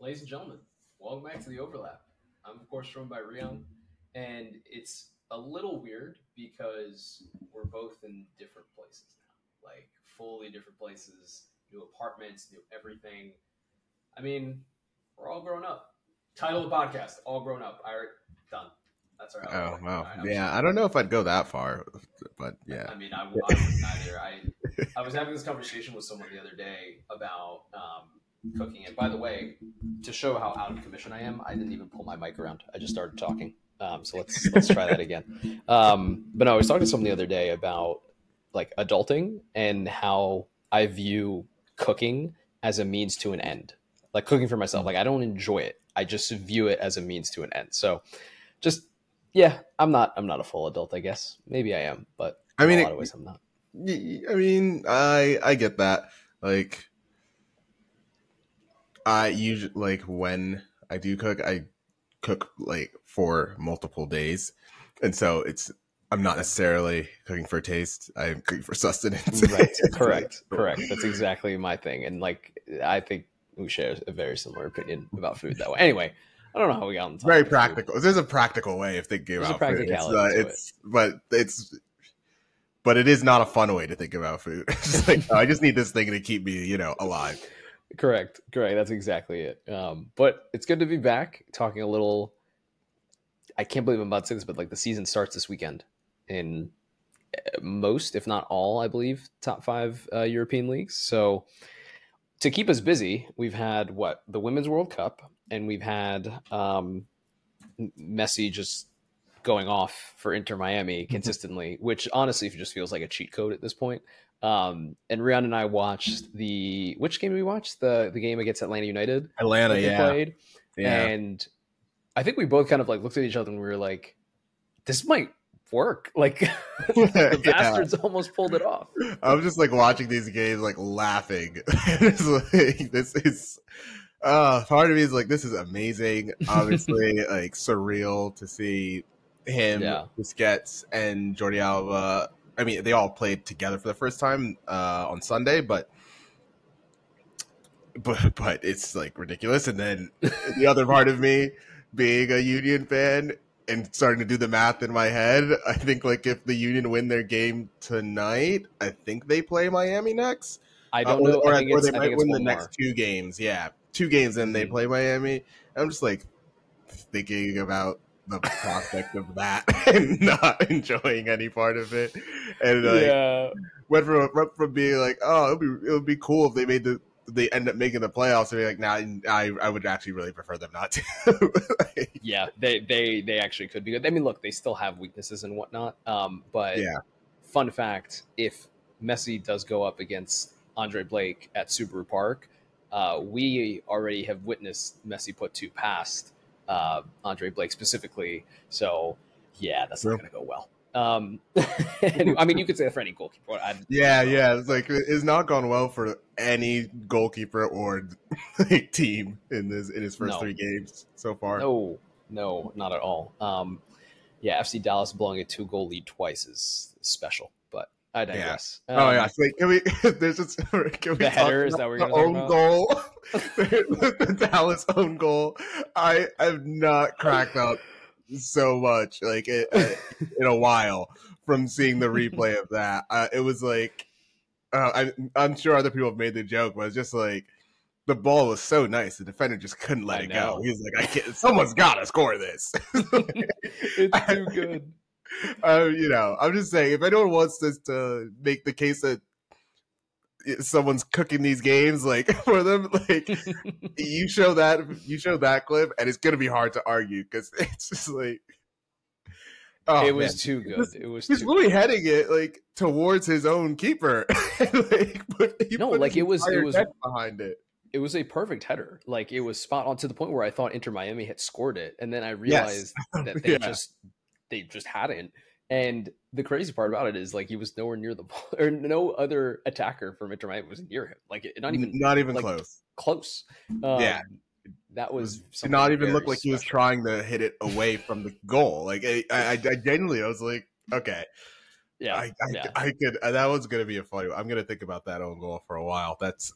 ladies and gentlemen, welcome back to the overlap. I'm of course joined by Rian, and it's a little weird because we're both in different places now, like fully different places, new apartments, new everything. I mean, we're all grown up. Title of the podcast: All grown up. I done. That's all right. Oh wow, right, yeah. sorry. I don't know if I'd go that far, but yeah. I mean, I, I wouldn't either. I I was having this conversation with someone the other day about um, cooking. And by the way, to show how out of commission I am, I didn't even pull my mic around. I just started talking. Um, so let's let's try that again. Um, but no, I was talking to someone the other day about like adulting and how I view cooking as a means to an end. Like cooking for myself. Like I don't enjoy it. I just view it as a means to an end. So just yeah, I'm not I'm not a full adult, I guess. Maybe I am, but I mean, in a it- of ways I'm not. I mean, I I get that. Like, I usually like when I do cook, I cook like for multiple days, and so it's I'm not necessarily cooking for taste. I'm cooking for sustenance. right correct correct that's exactly my thing and like i think we share a very similar opinion about food that way anyway i don't know how we got on very food. practical. There's a practical way of thinking There's a about food. It's, practicality uh, to it. it's but it's but it is not a fun way to think about food. It's like oh, I just need this thing to keep me, you know, alive. Correct. Correct. That's exactly it. Um but it's good to be back talking a little i can't believe i'm about to say this but like the season starts this weekend in uh, most if not all i believe top five uh, european leagues. So to keep us busy we've had what the women's world cup and we've had um messi just going off for inter miami consistently which honestly just feels like a cheat code at this point um, and Rian and I watched the which game did we watch? The the game against Atlanta United Atlanta, yeah, played. yeah. And I think we both kind of like looked at each other and we were like, this might work. Like the Yeah. bastards almost pulled it off. I'm just like watching these games, like laughing. like this is. Uh, part of me is like, this is amazing. Obviously, like surreal to see him, Yeah. Busquets, and Jordi Alba. I mean, they all played together for the first time uh, on Sunday, but but but it's like ridiculous. And then the other part of me, being a Union fan and starting to do the math in my head, I think like if the Union win their game tonight, I think they play Miami next. I Uh, don't or, know. or, I think or they might win the next more. two games. Yeah, two games, and they Mhm. play Miami. I'm just like thinking about the prospect of that and not enjoying any part of it. And like, yeah, went from went from being like, oh, it would be it would be cool if they made the they end up making the playoffs. To be like, nah, I I would actually really prefer them not to. Like, yeah. They they they actually could be good. I mean, look, they still have weaknesses and whatnot. Um, but Yeah. fun fact: if Messi does go up against Andre Blake at Subaru Park, uh, we already have witnessed Messi put two past uh, Andre Blake specifically. So yeah, that's not going to go well. Um, and, I mean, you could say that for any goalkeeper. I, yeah, yeah, it's like it's not gone well for any goalkeeper or like, team in this in his first No. three games so far. No, no, not at all. Um, yeah, FC Dallas blowing a two goal lead twice is special, I digress. Oh Um, yeah, so, like, can we? There's just can we The header, is about that we're the own about? goal? the Dallas own goal. I have not cracked up so much like it, uh, in a while from seeing the replay of that. Uh, it was like uh, I, I'm sure other people have made the joke, but it's just like the ball was so nice, the defender just couldn't let I it know. go. He's like, I can't. Someone's got to score this. it's too good. uh, you know, I'm just saying, if anyone wants us to make the case that someone's cooking these games like for them, like you show that you show that clip, and it's gonna be hard to argue because it's just like, oh, it was man. too good. It was He's really heading it like towards his own keeper. like, No, like, it was- it was- behind it. it was a perfect header. Like it was spot on to the point where I thought Inter Miami had scored it, and then I realized that they Yeah. just they just hadn't. And the crazy part about it is like he was nowhere near the ball, or no other attacker from Inter Miami was near him. Like not even not even like, close. close. Um, Yeah. that was Did not even look like he was trying to hit it away from the goal. Like I, I, I genuinely, I was like, okay, Yeah, I, I, yeah. I could. uh, That was gonna be a funny. one. I'm gonna think about that own goal for a while. That's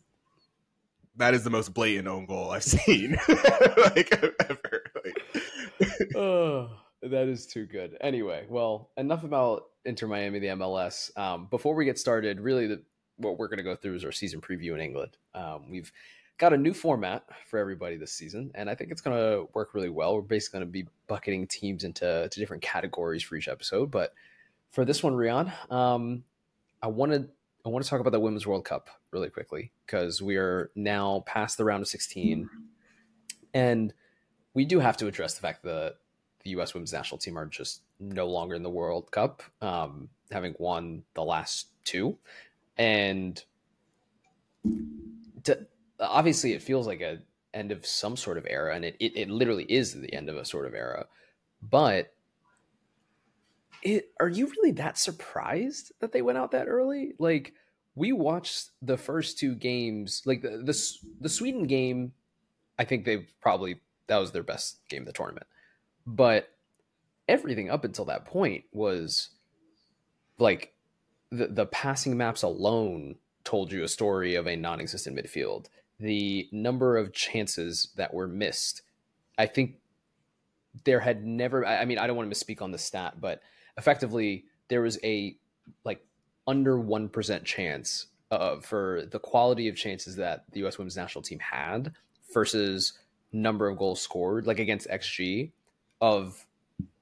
that is the most blatant own goal I've seen like ever. Like, oh, that is too good. Anyway, well, enough about Inter Miami, the MLS. Um, before we get started, really, the, what we're going to go through is our season preview in England. Um, we've got a new format for everybody this season, and I think it's going to work really well. We're basically going to be bucketing teams into different categories for each episode. But for this one, Rian, um, I wanted I want to talk about the Women's World Cup really quickly because we are now past the round of 16, and we do have to address the fact that the U.S. Women's National Team are just no longer in the World Cup, um, having won the last two, and to, obviously it feels like a end of some sort of era, and it, it, it literally is the end of a sort of era, but it are you really that surprised that they went out that early? Like we watched the first two games, like the the, the Sweden game. I think they probably that was their best game of the tournament, but everything up until that point was like the the passing maps alone told you a story of a non-existent midfield. The number of chances that were missed, I think there had never. I mean, I don't want to misspeak on the stat, but effectively there was a like under 1% chance uh, for the quality of chances that the US women's national team had versus number of goals scored like against XG of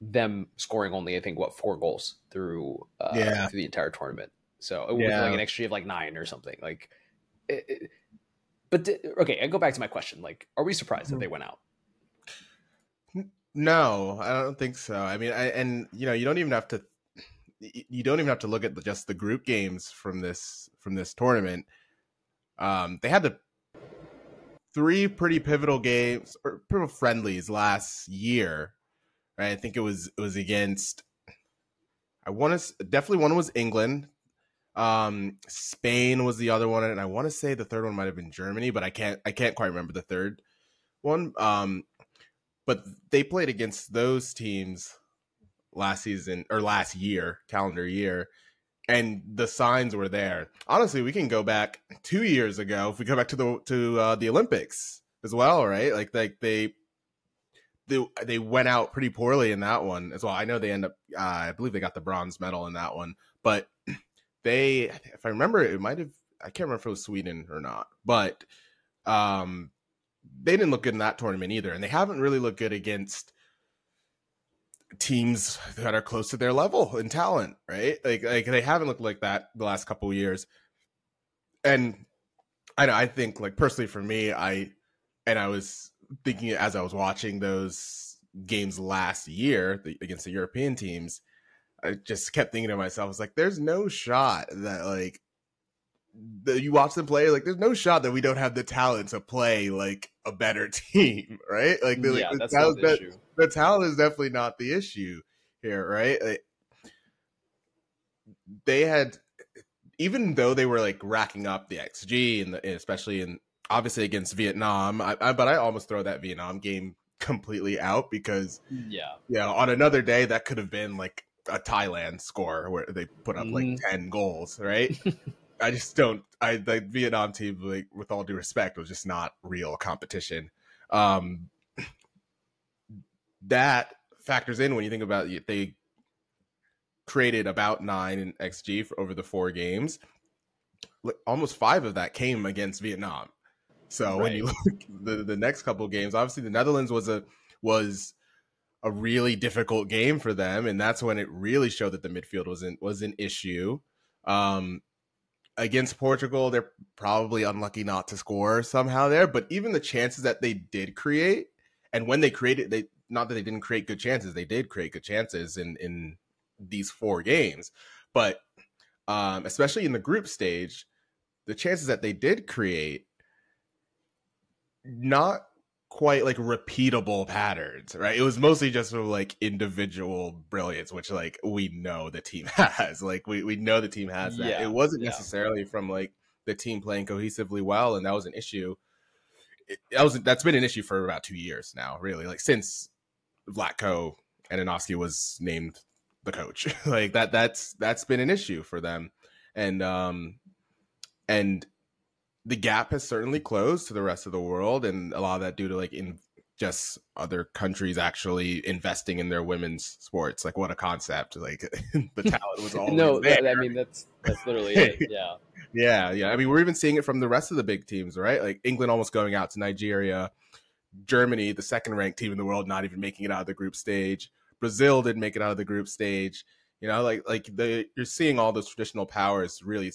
them scoring only I think what four goals through uh, yeah. through the entire tournament. So it was yeah. like an extra of like 9 or something. Like it, it, but okay, I go back to my question like are we surprised mm-hmm. that they went out? No, I don't think so. I mean, I, and you know, you don't even have to you don't even have to look at just the group games from this from this tournament. Um, they had the three pretty pivotal games or pivotal friendlies last year. Right? I think it was it was against. I want to definitely one was England. Um, Spain was the other one, and I want to say the third one might have been Germany, but I can't I can't quite remember the third one. Um, but they played against those teams last season or last year, calendar year, and the signs were there. Honestly, we can go back two years ago if we go back to the to uh, the Olympics as well, right? Like like they they they went out pretty poorly in that one as well. I know they end up uh, I believe they got the bronze medal in that one, but they if I remember it might have I can't remember if it was Sweden or not, but um they didn't look good in that tournament either, and they haven't really looked good against teams that are close to their level in talent, right? Like like they haven't looked like that the last couple years. And I know I think like personally for me, I and I was thinking as I was watching those games last year the, against the European teams, I just kept thinking to myself, I was like, there's no shot that like the, you watch them play, like there's no shot that we don't have the talent to play like a better team, right? Like, the, yeah, like, that's the, talent, the, the talent is definitely not the issue here, right? Like, they had, even though they were like racking up the XG and especially in obviously against Vietnam, I, I, but I almost throw that Vietnam game completely out because yeah, yeah, on another day that could have been like a Thailand score where they put up like mm. 10 goals, right? I just don't. I the Vietnam team, like with all due respect, was just not real competition. Um, that factors in when you think about it, they created about nine in XG for over the four games. Almost five of that came against Vietnam. So right. when you look the the next couple games, obviously the Netherlands was a was a really difficult game for them, and that's when it really showed that the midfield was not was an issue. Um, against Portugal, they're probably unlucky not to score somehow there. But even the chances that they did create, and when they created, they not that they didn't create good chances, they did create good chances in in these four games. But um, especially in the group stage, the chances that they did create, not quite like repeatable patterns, right? It was mostly just sort of like individual brilliance, which like we know the team has. Like we, we know the team has that. Yeah, it wasn't yeah. necessarily from like the team playing cohesively well, and that was an issue. It, that was that's been an issue for about two years now, really. Like since Vlatko Andonovski was named the coach, like that that's that's been an issue for them, and um and the gap has certainly closed to the rest of the world, and a lot of that due to like in just other countries actually investing in their women's sports. Like what a concept! Like the talent was all no. That, I mean that's that's literally it. Yeah. yeah, yeah. I mean we're even seeing it from the rest of the big teams, right? Like England almost going out to Nigeria, Germany, the second ranked team in the world, not even making it out of the group stage. Brazil didn't make it out of the group stage. You know, like like the you're seeing all those traditional powers really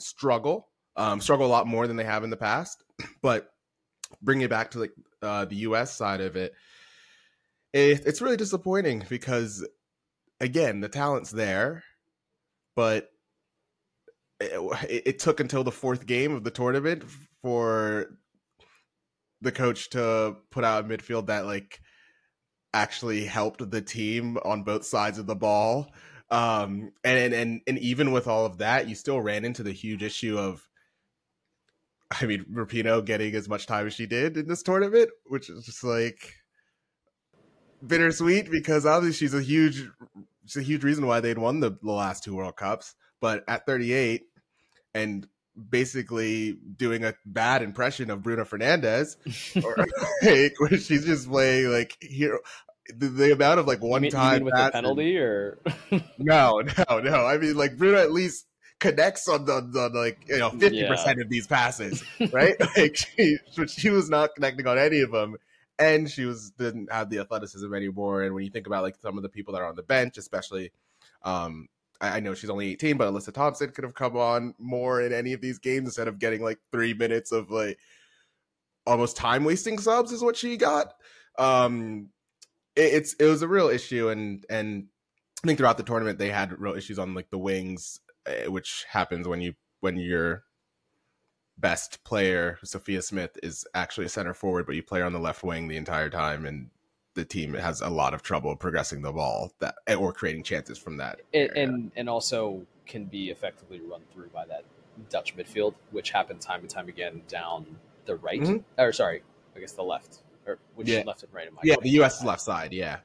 struggle, um, struggle a lot more than they have in the past. But bringing it back to like uh, the U.S. side of it, it, it's really disappointing because again the talent's there, but it, it took until the fourth game of the tournament for the coach to put out a midfield that like actually helped the team on both sides of the ball. Um, and, and and even with all of that, you still ran into the huge issue of, I mean, Rapinoe getting as much time as she did in this tournament, which is just like bittersweet because obviously she's a huge, she's a huge reason why they'd won the, the last two World Cups. But at 38, and basically doing a bad impression of Bruno Fernandes, or like, where she's just playing like hero. The, the amount of like one mean, time with the penalty or no, no, no. I mean, like Bruno at least connects on the, the like you know fifty percent of these passes, right? like she, she was not connecting on any of them, and she was didn't have the athleticism anymore. And when you think about like some of the people that are on the bench, especially um, I know she's only 18, but Alyssa Thompson could have come on more in any of these games instead of getting like three minutes of like almost time wasting subs is what she got. Um, it, it's it was a real issue, and and I think throughout the tournament they had real issues on like the wings, which happens when you when your best player Sophia Smith is actually a center forward, but you play her on the left wing the entire time, and the team has a lot of trouble progressing the ball that or creating chances from that and, and, and also can be effectively run through by that Dutch midfield, which happened time and time again down the right mm-hmm. or sorry, I guess the left or which yeah. left and right in my yeah the U.S. left side yeah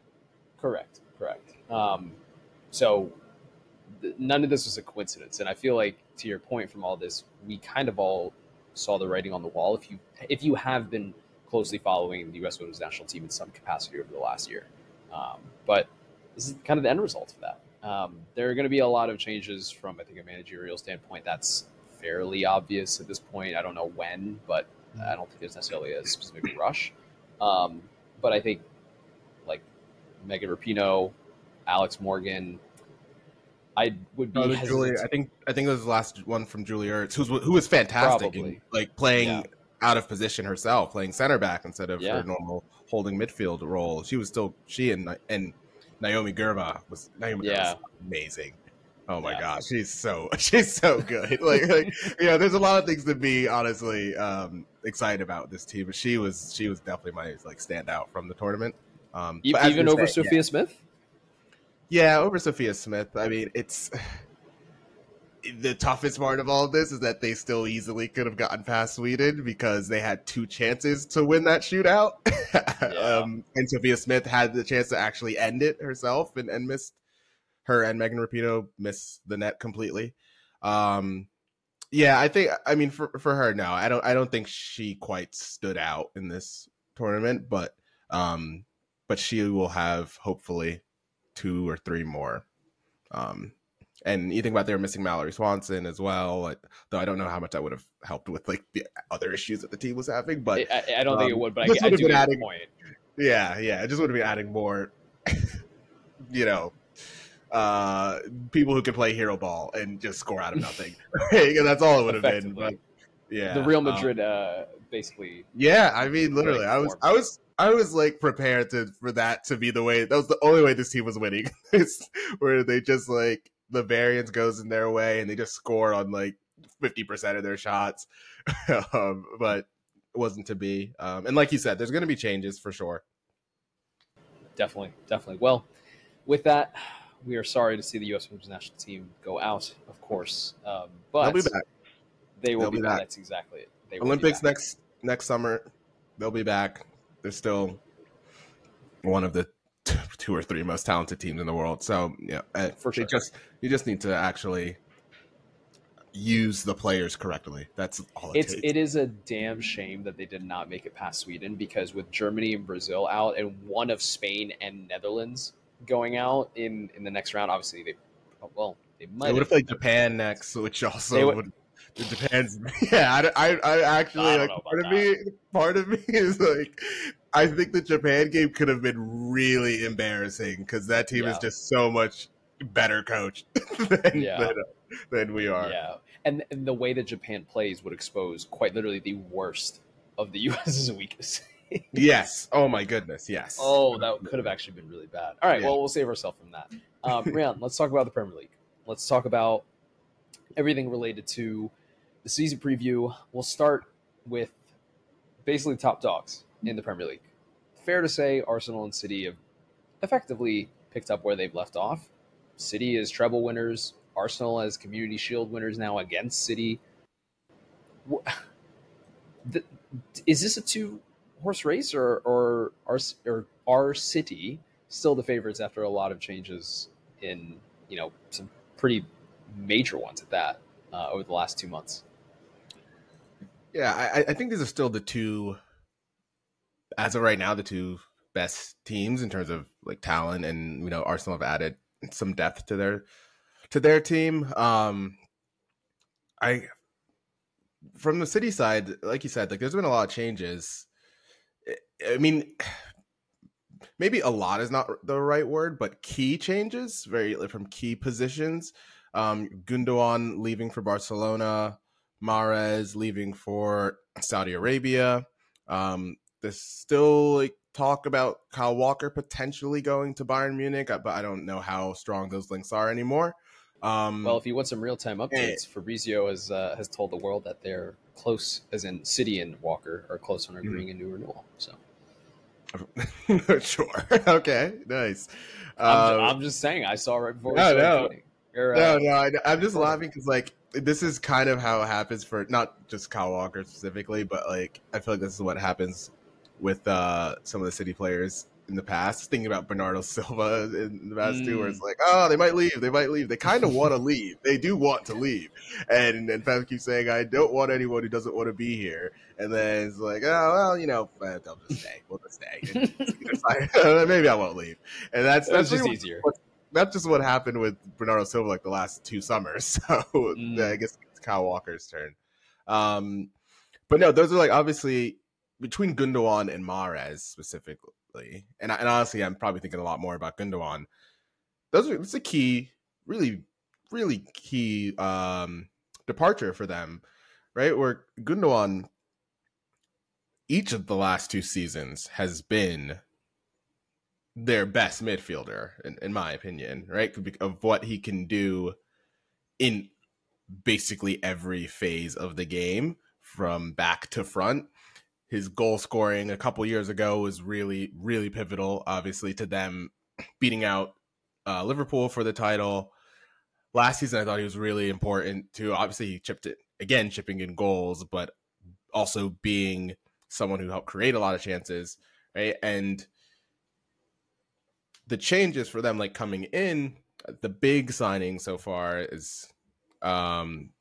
correct correct um, so none of this was a coincidence and I feel like to your point from all this we kind of all saw the writing on the wall if you if you have been closely following the U.S. women's national team in some capacity over the last year. Um, but this is kind of the end result of that. Um, there are going to be a lot of changes from, I think, a managerial standpoint. That's fairly obvious at this point. I don't know when, but I don't think there's necessarily a specific rush. Um, but I think like Megan Rapinoe, Alex Morgan, I would be. Oh, Julie, I think I think it was the last one from Julie Ertz, who's who was fantastic, in, like playing yeah out of position herself, playing center back instead of yeah. her normal holding midfield role. She was still she and and Naomi Girma was Naomi yeah. was amazing. Oh my yeah. gosh, she's so she's so good. like, like know, there's a lot of things to be honestly um, excited about this team, but she was she was definitely my like standout from the tournament. Um, even over say, Sophia yeah. Smith. Yeah, over Sophia Smith. I mean, it's the toughest part of all of this is that they still easily could have gotten past Sweden because they had two chances to win that shootout. Yeah. um, and Sophia Smith had the chance to actually end it herself and, and missed her and Megan Rapinoe missed the net completely. Um, yeah, I think I mean for for her no, I don't I don't think she quite stood out in this tournament, but um but she will have hopefully two or three more um and you think about they were missing Mallory Swanson as well. Like, though I don't know how much that would have helped with like the other issues that the team was having. But I, I don't um, think it um, would. But I, I do adding, point. Yeah, yeah, it just would have been adding more. you know, uh, people who can play hero ball and just score out of nothing. that's all it would have been. But yeah, the Real um, Madrid, um, uh, basically. Yeah, I mean, literally, I was, I was. I was like prepared to for that to be the way. That was the only way this team was winning. where they just like the variance goes in their way and they just score on like 50% of their shots. um, but it wasn't to be. Um, and like you said, there's going to be changes for sure. Definitely. Definitely. Well, with that, we are sorry to see the U.S. women's national team go out, of course. Um, but they'll be back. They will be, be, back. That's exactly it. They Olympics next next summer. They'll be back. They're still one of the two or three most talented teams in the world. So yeah, uh, for sure. just you just need to actually use the players correctly. That's all it it's takes. it is a damn shame that they did not make it past Sweden because with Germany and Brazil out and one of Spain and Netherlands going out in in the next round, obviously they well they might They would have played Japan next, which also would- would. The depends. yeah. I, I, I actually I like part of me. Part of me is like, I think the Japan game could have been really embarrassing because that team is just so much better coached than, Yeah. than, than we are. yeah, and, and the way that Japan plays would expose quite literally the worst of the U.S.'s weakest. Yes. Oh my goodness. Yes. Oh, that could have actually been really bad. All right, Yeah. well, we'll save ourselves from that. Um, Rian, let's talk about the Premier League. Let's talk about everything related to the season preview. We'll start with basically top dogs in the Premier League. Fair to say, Arsenal and City have effectively picked up where they've left off. City is treble winners. Arsenal as Community Shield winners now against City. Is this a two horse race, or or are or are City still the favorites after a lot of changes in you know some pretty major ones at that uh, over the last two months? Yeah, I, I think these are still the two, as of right now, the two best teams in terms of like talent, and you know, Arsenal have added some depth to their to their team. Um, I from the city side, like you said, like there's been a lot of changes. I- mean, maybe a lot is not the right word, but key changes, very from key positions. Um, Gundogan leaving for Barcelona. Mahrez leaving for Saudi Arabia. Um, there's still like talk about Kyle Walker potentially going to Bayern Munich, but I don't know how strong those links are anymore. Um, Well, if you want some real time updates, Fabrizio has uh, has told the world that they're close, as in City and Walker are close on agreeing a new renewal. So sure, okay, nice. I'm, Um, I'm just saying, I saw right before. no. Or, uh, no, no, I, I'm just laughing because like this is kind of how it happens for not just Kyle Walker specifically, but like I feel like this is what happens with uh some of the city players in the past. Thinking about Bernardo Silva in the past too, where it's like, oh, they might leave, they might leave. They kind of want to leave. They do want to leave, and and Pep keeps saying, I don't want anyone who doesn't want to be here. And then it's like, oh well, you know, they'll just stay. We'll just stay. Maybe I won't leave. And that's That's just easier. That's just what happened with Bernardo Silva like the last two summers. So Mm. I guess it's Kyle Walker's turn. Um, but no, those are like obviously between Gundogan and Mahrez specifically, and, and honestly, I'm probably thinking a lot more about Gundogan. Those are it's a key, really, really key um, departure for them, right? Where Gundogan, each of the last two seasons has been their best midfielder, in, in my opinion, right? Of what he can do in basically every phase of the game from back to front. His goal scoring a couple years ago was really, really pivotal, obviously, to them beating out uh, Liverpool for the title. Last season, I thought he was really important too. Obviously, he chipped it again, chipping in goals, but also being someone who helped create a lot of chances, right? And the changes for them, like coming in, the big signing so far is um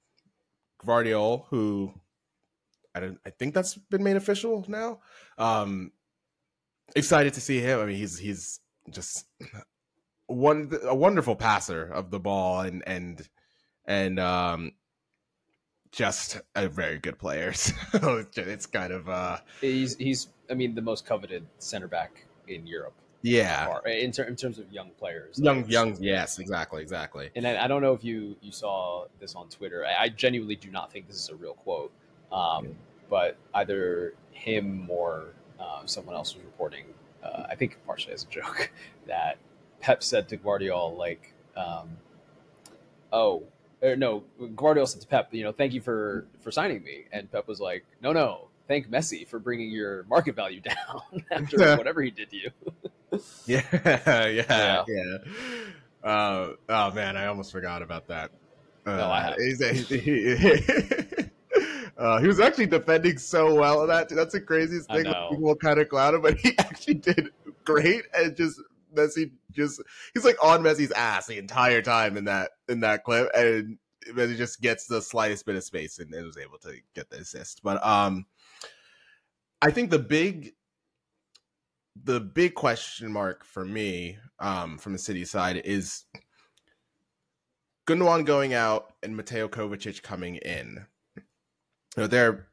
Gvardiol, who I don't I think that's been made official now. Um excited to see him. I mean, he's he's just one a wonderful passer of the ball and and and um just a very good player. So it's kind of uh He's he's I mean the most coveted center back in Europe. Yeah. In, ter- in terms of young players, Young Like, young yes, exactly, exactly. And I, I don't know if you you saw this on Twitter. I, I genuinely do not think this is a real quote, um, but either him or um, someone else was reporting. Uh, I think partially as a joke that Pep said to Gvardiol like, um, "Oh, no." Gvardiol said to Pep, "You know, thank you for for signing me," and Pep was like, "No, no." Thank Messi for bringing your market value down after whatever he did to you. Yeah, yeah, Yeah. yeah. Uh, oh man, I almost forgot about that. Uh, No, I have. uh, he was actually defending so well in that. That's the craziest thing. People kind of clown him, but he actually did great. And just Messi, just he's like on Messi's ass the entire time in that in that clip, and he just gets the slightest bit of space and, and was able to get the assist. But um, I think the big the big question mark for me um, from the city side is Gundogan going out and Mateo Kovacic coming in. You know, they're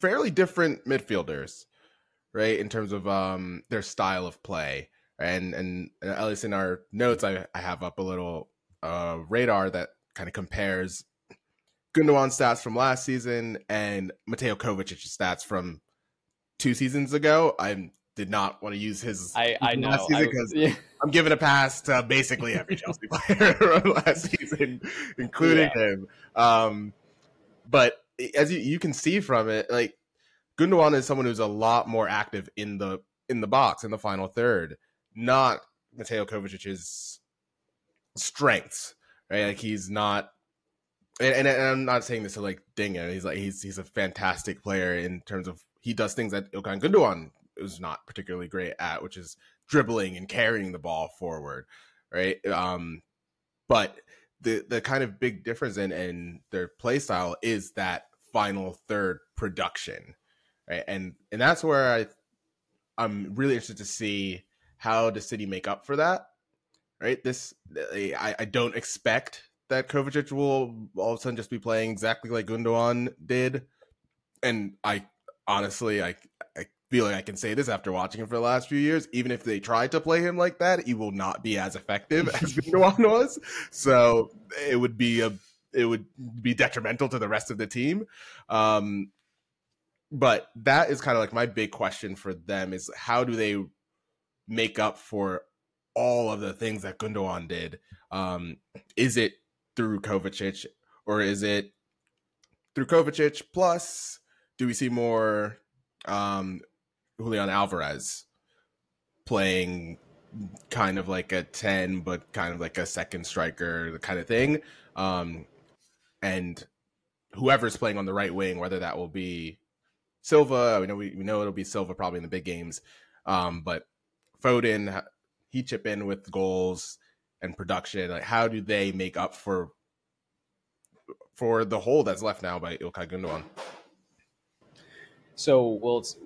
fairly different midfielders, right? In terms of um, their style of play. And, and and at least in our notes, I, I have up a little uh, radar that kind of compares Gundogan's stats from last season and Mateo Kovacic's stats from two seasons ago. I did not want to use his. I, I know because yeah. I'm giving a pass to basically every Chelsea player last season, including yeah. him. Um, but as you, you can see from it, like Gundogan is someone who's a lot more active in the in the box in the final third, not Mateo Kovacic's strengths. Right, like he's not. And, and, and I'm not saying this to like ding him. He's like he's he's a fantastic player in terms of he does things that Ilkay Gundogan is not particularly great at, which is dribbling and carrying the ball forward, right? Um, but the the kind of big difference in in their play style is that final third production, right? And and that's where I I'm really interested to see how does City make up for that, right? This I, I don't expect that Kovacic will all of a sudden just be playing exactly like Gundogan did, and I honestly, I I feel like I can say this after watching him for the last few years. Even if they try to play him like that, he will not be as effective as Gundogan was. So it would be a it would be detrimental to the rest of the team. Um, but that is kind of like my big question for them is how do they make up for all of the things that Gundogan did? Um, is it through Kovacic or is it through Kovacic plus do we see more um, Julian Alvarez playing kind of like a 10 but kind of like a second striker the kind of thing? Um, and whoever's playing on the right wing whether that will be Silva we know we, we know it'll be Silva probably in the big games. Um, but Foden he chip in with goals and production. Like how do they make up for for the hole that's left now by Ilkay Gundogan so, well, it's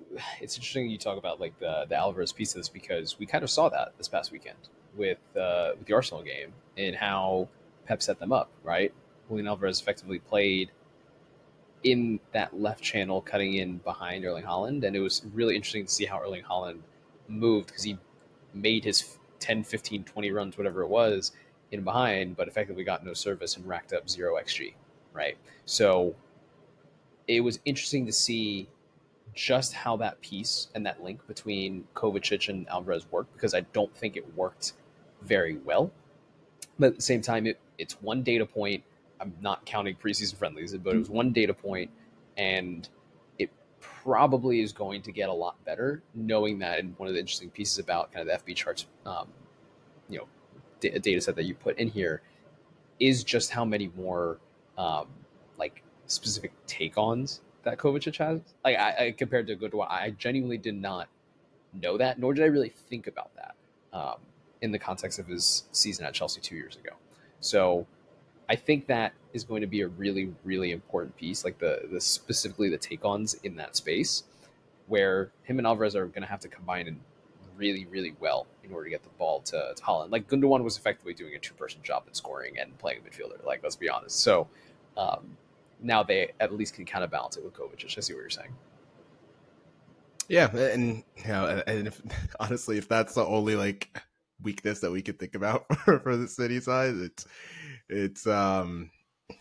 it's interesting you talk about like the the Alvarez piece of this because we kind of saw that this past weekend with uh, with the Arsenal game and how Pep set them up. Right, Julian Alvarez effectively played in that left channel, cutting in behind Erling Haaland, and it was really interesting to see how Erling Haaland moved because he made his 10, 15, 20 runs, whatever it was, in behind, but effectively got no service and racked up zero xG. Right, so it was interesting to see just how that piece and that link between Kovacic and Alvarez worked because I don't think it worked very well. But at the same time, it, it's one data point. I'm not counting preseason friendlies, but it was one data point, and it probably is going to get a lot better, knowing that. And one of the interesting pieces about kind of the FB charts, um, you know, d- data set that you put in here is just how many more um, like specific take-ons that Kovacic has. Like I, I compared to Gundogan, I genuinely did not know that, nor did I really think about that um, in the context of his season at Chelsea two years ago. So I think that is going to be a really, really important piece, like the the specifically the take-ons in that space, where him and Alvarez are going to have to combine in really, really well in order to get the ball to, to Haaland. Like Gundogan was effectively doing a two-person job at scoring and playing midfielder. Like let's be honest. So um, now they at least can kind of balance it with Kovacic. I see what you're saying. Yeah, and you know, and if, honestly, if that's the only like weakness that we could think about for, for the city side, it's it's um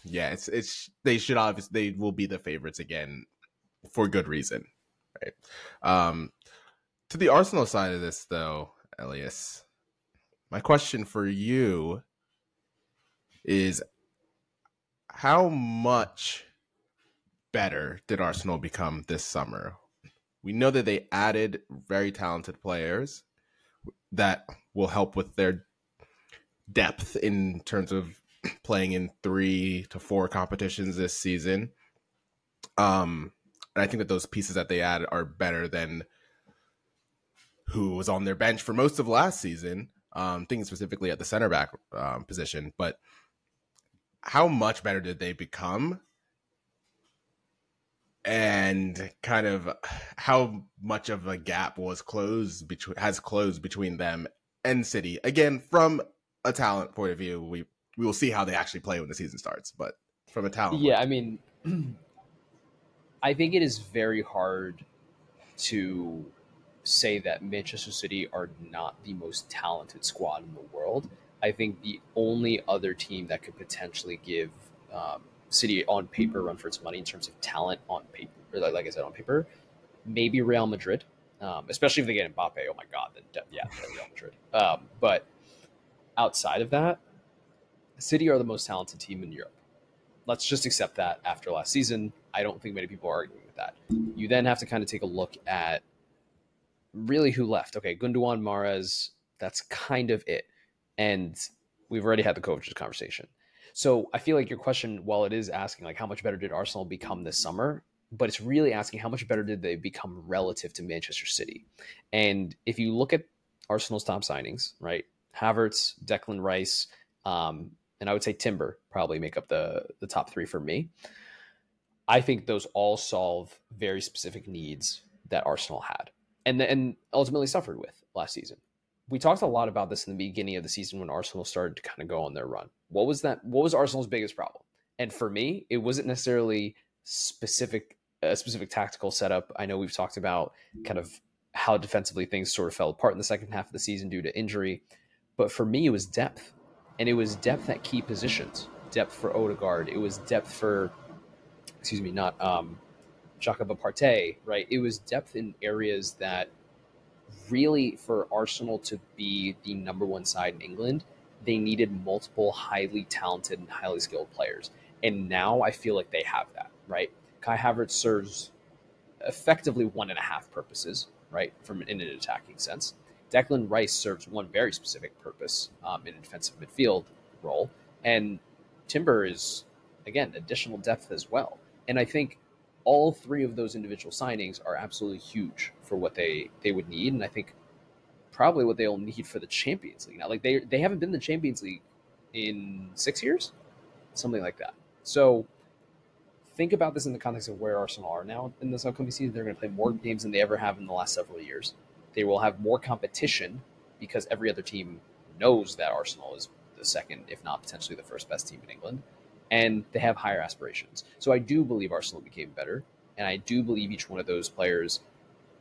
yeah, it's it's they should obviously they will be the favorites again for good reason, right? Um, to the Arsenal side of this though, Elias, my question for you is how much better did Arsenal become this summer? We know that they added very talented players that will help with their depth in terms of playing in three to four competitions this season. Um, and I think that those pieces that they add are better than who was on their bench for most of last season. Um, thinking specifically at the center back um, position, but how much better did they become and kind of how much of a gap was closed between has closed between them and City. Again, from a talent point of view, we we will see how they actually play when the season starts, but from a talent Yeah, I mean I think it is very hard to say that Manchester City are not the most talented squad in the world. I think the only other team that could potentially give um, City on paper run for its money in terms of talent on paper, like, like I said on paper, maybe Real Madrid, um, especially if they get Mbappe. Oh my God, then yeah, Real Madrid. Um, but outside of that, City are the most talented team in Europe. Let's just accept that after last season. I don't think many people are arguing with that. You then have to kind of take a look at really who left. Okay, Gundogan, Mahrez, that's kind of it. And we've already had the coaches conversation. So I feel like your question, while it is asking like how much better did Arsenal become this summer, but it's really asking how much better did they become relative to Manchester City. And if you look at Arsenal's top signings, right? Havertz, Declan Rice, um, and I would say Timber probably make up the the top three for me. I think those all solve very specific needs that Arsenal had and and ultimately suffered with last season. We talked a lot about this in the beginning of the season when Arsenal started to kind of go on their run. What was that? What was Arsenal's biggest problem? And for me, it wasn't necessarily specific a specific tactical setup. I know we've talked about kind of how defensively things sort of fell apart in the second half of the season due to injury, but for me, it was depth, and it was depth at key positions. Depth for Odegaard. It was depth for, excuse me, not um, Jacob Partey, right? It was depth in areas that really, for Arsenal to be the number one side in England, they needed multiple highly talented and highly skilled players. And now I feel like they have that, right? Kai Havertz serves effectively one and a half purposes, right, from in an attacking sense. Declan Rice serves one very specific purpose um, in a defensive midfield role, and Timber is again additional depth as well. And I think all three of those individual signings are absolutely huge for what they they would need, and I think probably what they'll need for the Champions League now. Like they they haven't been in the Champions League in six years, something like that. So think about this in the context of where Arsenal are now in this upcoming season. They're going to play more games than they ever have in the last several years. They will have more competition because every other team knows that Arsenal is the second, if not potentially the first best team in England and they have higher aspirations. So I do believe Arsenal became better, and I do believe each one of those players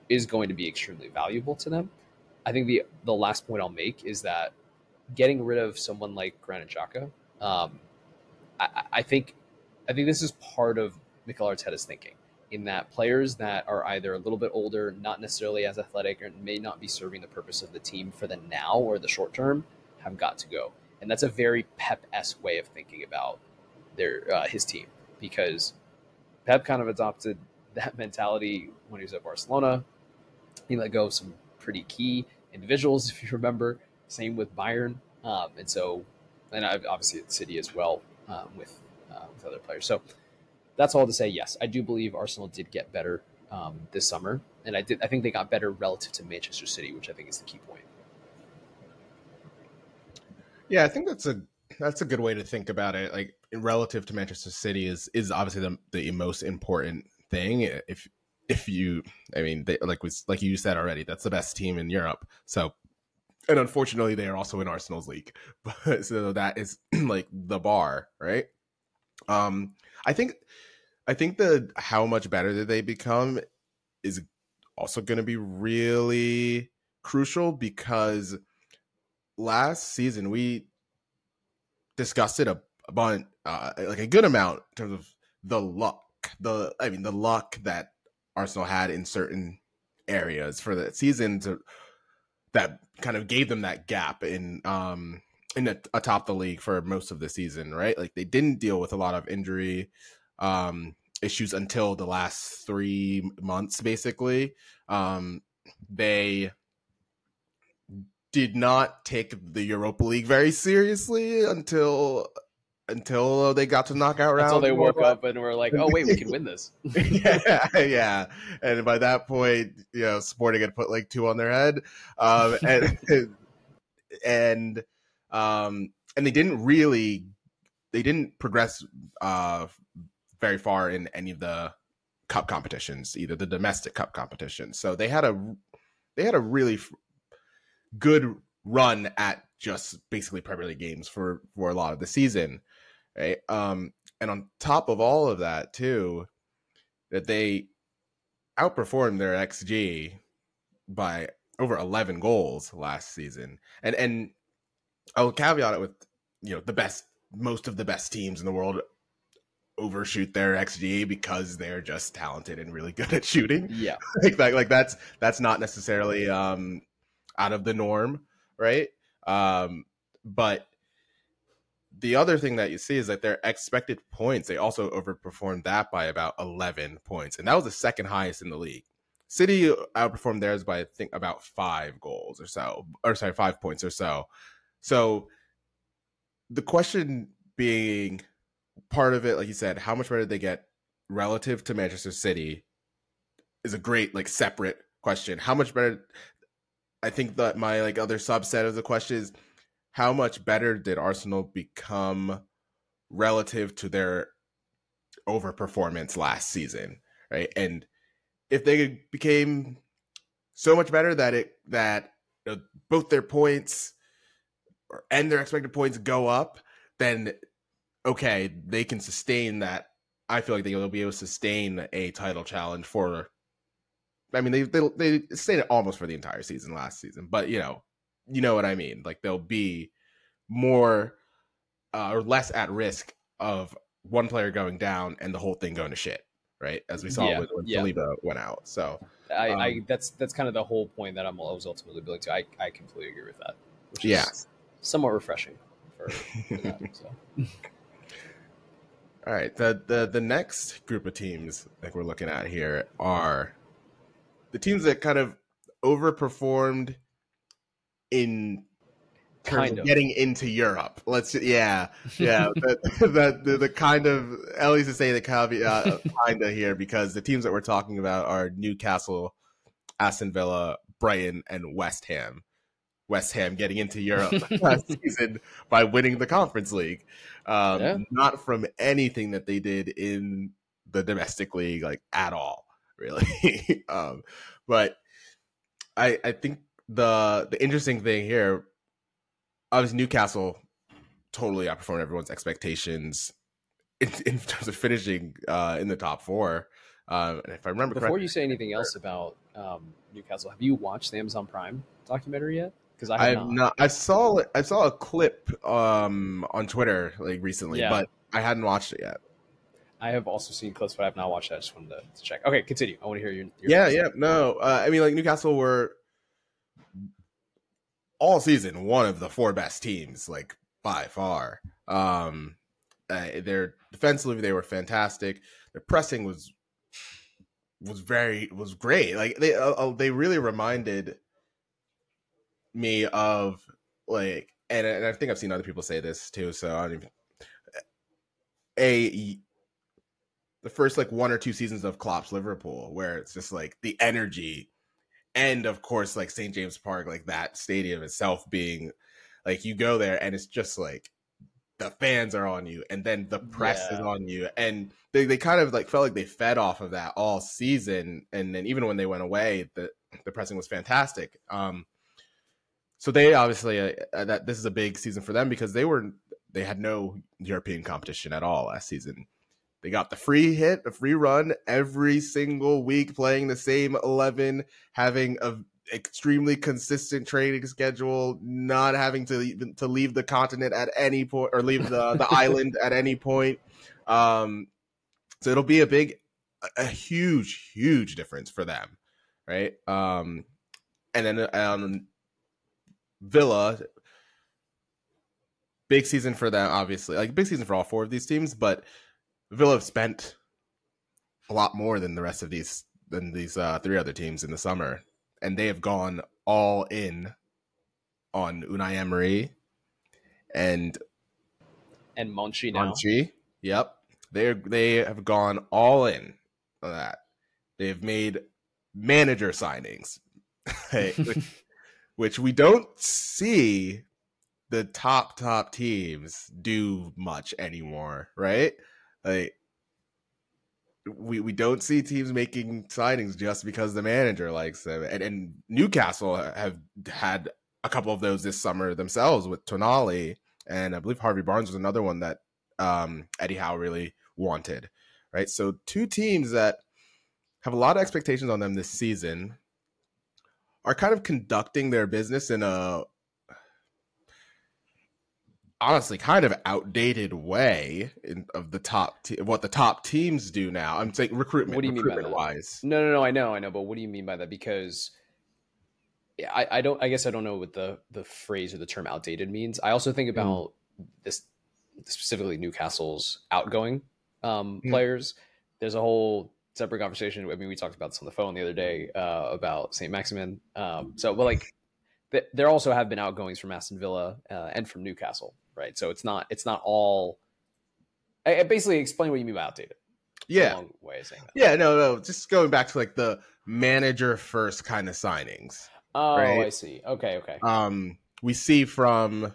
is going to be extremely valuable to them. I think the the last point I'll make is that getting rid of someone like Granit Xhaka, um, I, I, think I think this is part of Mikel Arteta's thinking in that players that are either a little bit older, not necessarily as athletic, or may not be serving the purpose of the team for the now or the short term, have got to go. And that's a very Pep esque way of thinking about their uh, his team because Pep kind of adopted that mentality when he was at Barcelona. He let go of some pretty key individuals, if you remember. Same with Bayern, um, and so, and obviously at City as well um, with uh, with other players. So that's all to say. Yes, I do believe Arsenal did get better um, this summer, and I did. I think they got better relative to Manchester City, which I think is the key point. Yeah, I think that's a that's a good way to think about it. Like relative to Manchester City is is obviously the the most important thing. If if you, I mean, they, like was like you said already, that's the best team in Europe. So, and unfortunately, they are also in Arsenal's league. But so that is like the bar, right? Um, I think, I think the how much better did they become is also going to be really crucial because last season we discussed it a, bunch, uh, like a good amount in terms of the luck. The I mean, the luck that Arsenal had in certain areas for the season to that kind of gave them that gap in um in a, atop the league for most of the season, right? Like they didn't deal with a lot of injury um issues until the last 3 months basically. Um they did not take the Europa League very seriously until until they got to knockout round. Until they woke up and were like, "Oh wait, we can win this." yeah, yeah. And by that point, you know, Sporting had put like two on their head, um, and and um, and they didn't really they didn't progress uh, very far in any of the cup competitions, either the domestic cup competitions. So they had a they had a really good run at just basically Premier League games for for a lot of the season, right? Um, and on top of all of that, too, that they outperformed their xG by over 11 goals last season, and and I'll caveat it with you know the best most of the best teams in the world overshoot their xG because they're just talented and really good at shooting. Yeah. like, like like that's that's not necessarily um out of the norm, right? Um but the other thing that you see is that their expected points, they also overperformed that by about 11 points. And that was the second highest in the league. City outperformed theirs by I think about 5 goals or so, or sorry, 5 points or so. So the question being part of it, like you said, how much better did they get relative to Manchester City is a great like separate question. How much better? I think that my like other subset of the question is how much better did Arsenal become relative to their overperformance last season, right? And if they became so much better that it that you know, both their points and their expected points go up, then okay, they can sustain that. I feel like they'll be able to sustain a title challenge for. I mean, they they they it almost for the entire season last season, but you know, you know what I mean. Like they'll be more uh, or less at risk of one player going down and the whole thing going to shit, right? As we saw Yeah, when, when yeah. Saliba went out. So I, I Um, that's that's kind of the whole point that I'm I was ultimately building to. I, I completely agree with that. Which Yeah. is somewhat refreshing for, for that. So All right. The the the next group of teams that we're looking at here are the teams that kind of overperformed in Kind of of. getting into Europe. Let's yeah, yeah. the, the, the kind of at least to say the caveat kinda here because the teams that we're talking about are Newcastle, Aston Villa, Brighton, and West Ham. West Ham getting into Europe last season by winning the Conference League, um, Yeah. not from anything that they did in the domestic league, like at all, really. um, but I I think the the interesting thing here, obviously Newcastle totally outperformed everyone's expectations in, in terms of finishing uh, in the top four. Um, and if I remember before you say anything else about um, Newcastle, have you watched the Amazon Prime documentary yet? Because I have not. not. I saw I saw a clip um on Twitter like recently, Yeah. but I hadn't watched it yet. I have also seen clips, but I have not watched it. I just wanted to, to check. Okay, continue. I want to hear your. your Yeah, yeah, no. Uh, I mean, like Newcastle were all season one of the four best teams, like by far. Um, uh, their defensively they were fantastic. Their pressing was was very was great. Like they uh, uh, they really reminded me of like, and, and I think I've seen other people say this too. So I don't even a the first like one or two seasons of Klopp's Liverpool, where it's just like the energy, and of course like St James Park, like that stadium itself being like you go there and it's just like the fans are on you, and then the press is on you, and they they kind of like felt like they fed off of that all season, and then even when they went away, the the pressing was fantastic. Um, so they obviously uh, uh, that this is a big season for them because they were they had no European competition at all last season. They got the free hit, a free run every single week, playing the same eleven, having a extremely consistent training schedule, not having to to leave the continent at any point or leave the the island at any point. Um, so it'll be a big, a, a huge, huge difference for them, right? Um, and then um, Villa, big season for them, obviously. Like big season for all four of these teams, but Villa have spent a lot more than the rest of these than these uh, three other teams in the summer, and they have gone all in on Unai Emery and And Monchi now. Monchi. Yep, they they have gone all in on that. They have made manager signings, which, which we don't see the top top teams do much anymore, right? Like we we don't see teams making signings just because the manager likes them. And, and Newcastle have had a couple of those this summer themselves with Tonali, and I believe Harvey Barnes was another one that um, Eddie Howe really wanted. Right, so two teams that have a lot of expectations on them this season are kind of conducting their business in a honestly kind of outdated way in, of the top te- what the top teams do now. I'm saying recruitment. What do you mean by that? wise? No, no, no. I know, I know. But what do you mean by that? Because I, I don't. I guess I don't know what the the phrase or the term "outdated" means. I also think about this specifically Newcastle's outgoing um, Mm. players. There's a whole separate conversation. I mean, we talked about this on the phone the other day uh, about Saint Maximin. Um, so, but like, th- there also have been outgoings from Aston Villa uh, and from Newcastle, right? So it's not it's not all. I, I basically explain what you mean by outdated. Yeah, long way of saying that. yeah. No, no. Just going back to like the manager first kind of signings. Oh, right? I see. Okay, okay. um we see from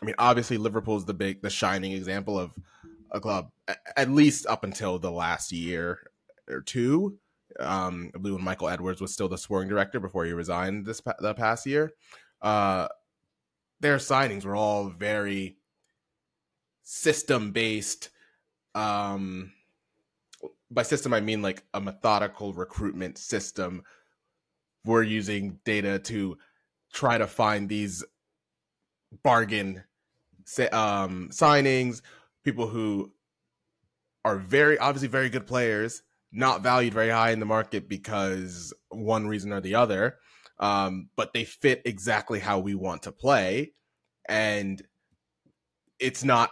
i mean obviously liverpool's the big the shining example of a club at least up until the last year or two um i believe when michael edwards was still the sporting director before he resigned this the past year uh their signings were all very system based um by system i mean like a methodical recruitment system. We're using data to try to find these bargain um, signings, people who are very obviously very good players, not valued very high in the market because one reason or the other, um, but they fit exactly how we want to play, and it's not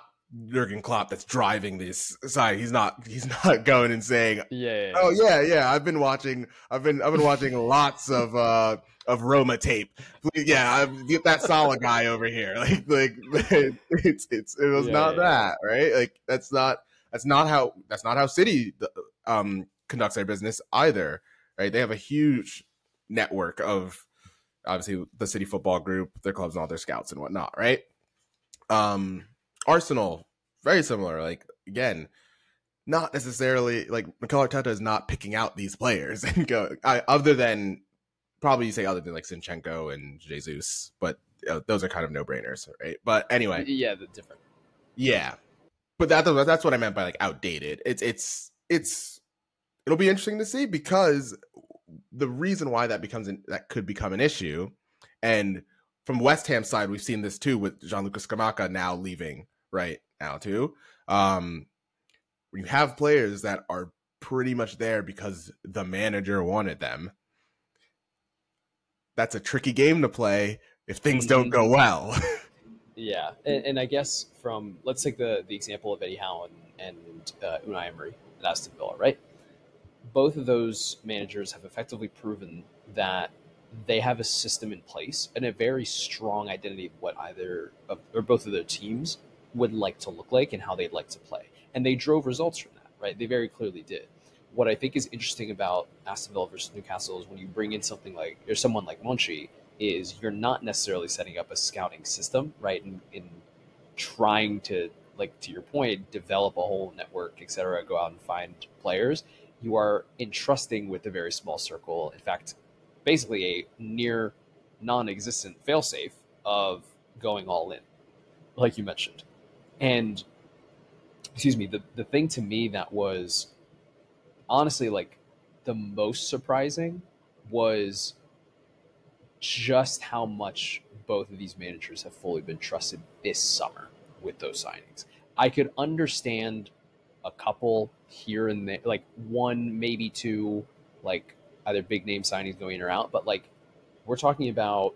Jurgen Klopp that's driving this side. He's not. He's not going and saying, Yeah. Oh yeah, yeah. I've been watching. I've been. I've been watching lots of uh of Roma tape. Yeah, I- get that solid guy over here. Like, like it's it's it was Yeah, not yeah, that right. Like that's not that's not how that's not how City um conducts their business either. Right? They have a huge network of obviously the City Football Group, their clubs, and all their scouts and whatnot. Right? Um, Arsenal very similar. Like again not necessarily like Mikel Arteta is not picking out these players and go I, other than probably you say other than like Zinchenko and Jesus, but uh, those are kind of no brainers, right? But anyway, Yeah, the different. yeah, but that that's what I meant by like outdated. It's it's it's it'll be interesting to see because the reason why that becomes an, that could become an issue, and from West Ham side we've seen this too with Gianluca Scamacca now leaving right now too. Um, when you have players that are pretty much there because the manager wanted them, that's a tricky game to play if things don't go well. Yeah, and, and I guess from let's take the the example of Eddie Howe and, and uh, Unai Emery at Aston Villa, right? Both of those managers have effectively proven that they have a system in place and a very strong identity of what either or both of their teams would like to look like and how they'd like to play, and they drove results from that, right? They very clearly did. What I think is interesting about Aston Villa versus Newcastle is when you bring in something like or someone like Monchi, is you're not necessarily setting up a scouting system, right? In, in trying to, like to your point, develop a whole network, et cetera, go out and find players. You are entrusting with a very small circle. In fact, basically a near non-existent failsafe of going all in, like you mentioned. And excuse me, the, the thing to me that was honestly like the most surprising was just how much both of these managers have fully been trusted this summer with those signings. I could understand a couple here and there, like one, maybe two, like either big name signings going in or out, but like we're talking about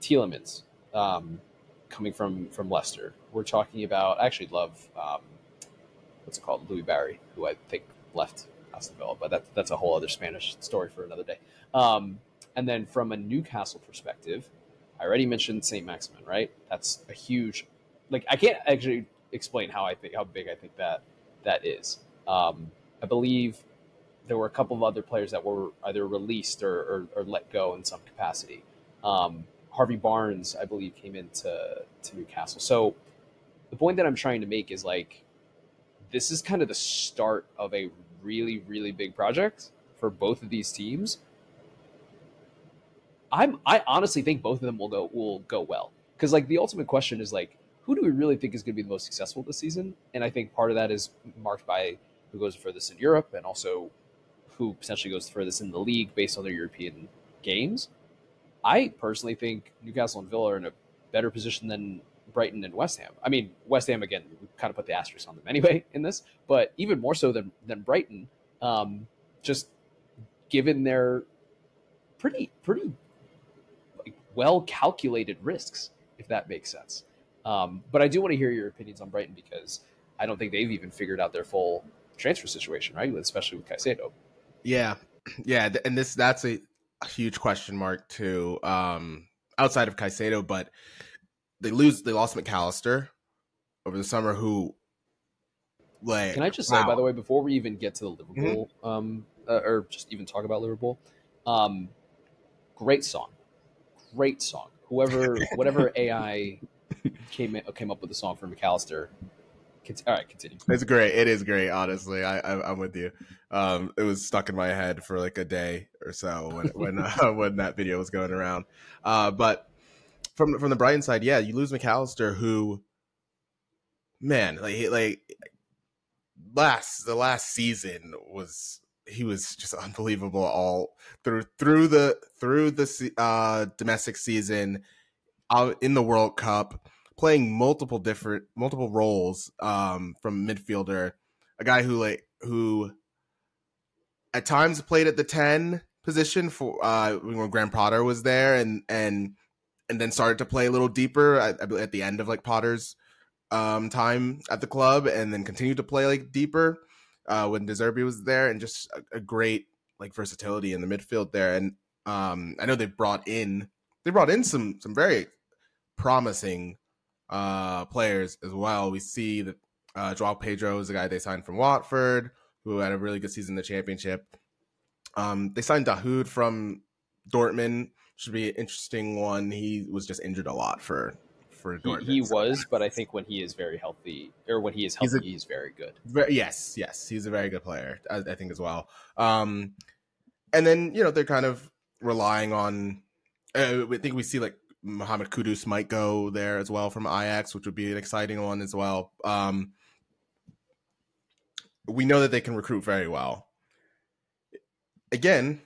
Tielemans um, coming from from Leicester. We're talking about I actually love um, what's it called, Louis Barry, who I think left Aston Villa, but that's that's a whole other Spanish story for another day. Um, and then from a Newcastle perspective, I already mentioned Saint Maximin, right? That's a huge, like I can't actually explain how I think how big I think that that is. Um, I believe there were a couple of other players that were either released or, or, or let go in some capacity. Um, Harvey Barnes, I believe, came into to Newcastle. So the point that I'm trying to make is like this is kind of the start of a really, really big project for both of these teams. I'm I honestly think both of them will go will go well. Because like the ultimate question is like, who do we really think is going to be the most successful this season? And I think part of that is marked by who goes furthest in Europe and also who potentially goes furthest in the league based on their European games. I personally think Newcastle and Villa are in a better position than Brighton and West Ham. I mean, West Ham again, we kind of put the asterisk on them anyway in this, but even more so than than Brighton, um, just given their pretty pretty like, well calculated risks, if that makes sense. Um, but I do want to hear your opinions on Brighton because I don't think they've even figured out their full transfer situation, right? Especially with Caicedo. Yeah, yeah, and this that's a huge question mark too. Um, outside of Caicedo, but they lose. They lost Mac Allister over the summer. Who, like, can I just wow. say by the way, before we even get to the Liverpool, mm-hmm. um, uh, or just even talk about Liverpool, um, great song, great song. Whoever, whatever AI came in, came up with the song for Mac Allister. All right, continue. It's great. It is great. Honestly, I, I am with you. Um, it was stuck in my head for like a day or so when when uh, when that video was going around. Uh, but from from the Brighton side, yeah, you lose Mac Allister, who, man, like like last the last season was he was just unbelievable all through through the through the uh, domestic season, out in the World Cup, playing multiple different multiple roles um, from midfielder, a guy who like who at times played at the ten position for uh, when Graham Potter was there, and and and then started to play a little deeper at, at the end of like Potter's um, time at the club, and then continued to play like deeper uh, when De Zerbi was there, and just a, a, great like versatility in the midfield there. And um, I know they brought in they brought in some some very promising uh, players as well. We see that uh, Joao Pedro is the guy they signed from Watford, who had a really good season in the championship. Um, they signed Dahoud from Dortmund, should be an interesting one. He was just injured a lot for for Dortmund. He, he was, but I think when he is very healthy, or when he is healthy, he's, a, he's very good. Very, yes, yes, he's a very good player. I, I think as well. Um, and then you know they're kind of relying on. Uh, I think we see like Mohamed Kudus might go there as well from Ajax, which would be an exciting one as well. Um, we know that they can recruit very well. Again,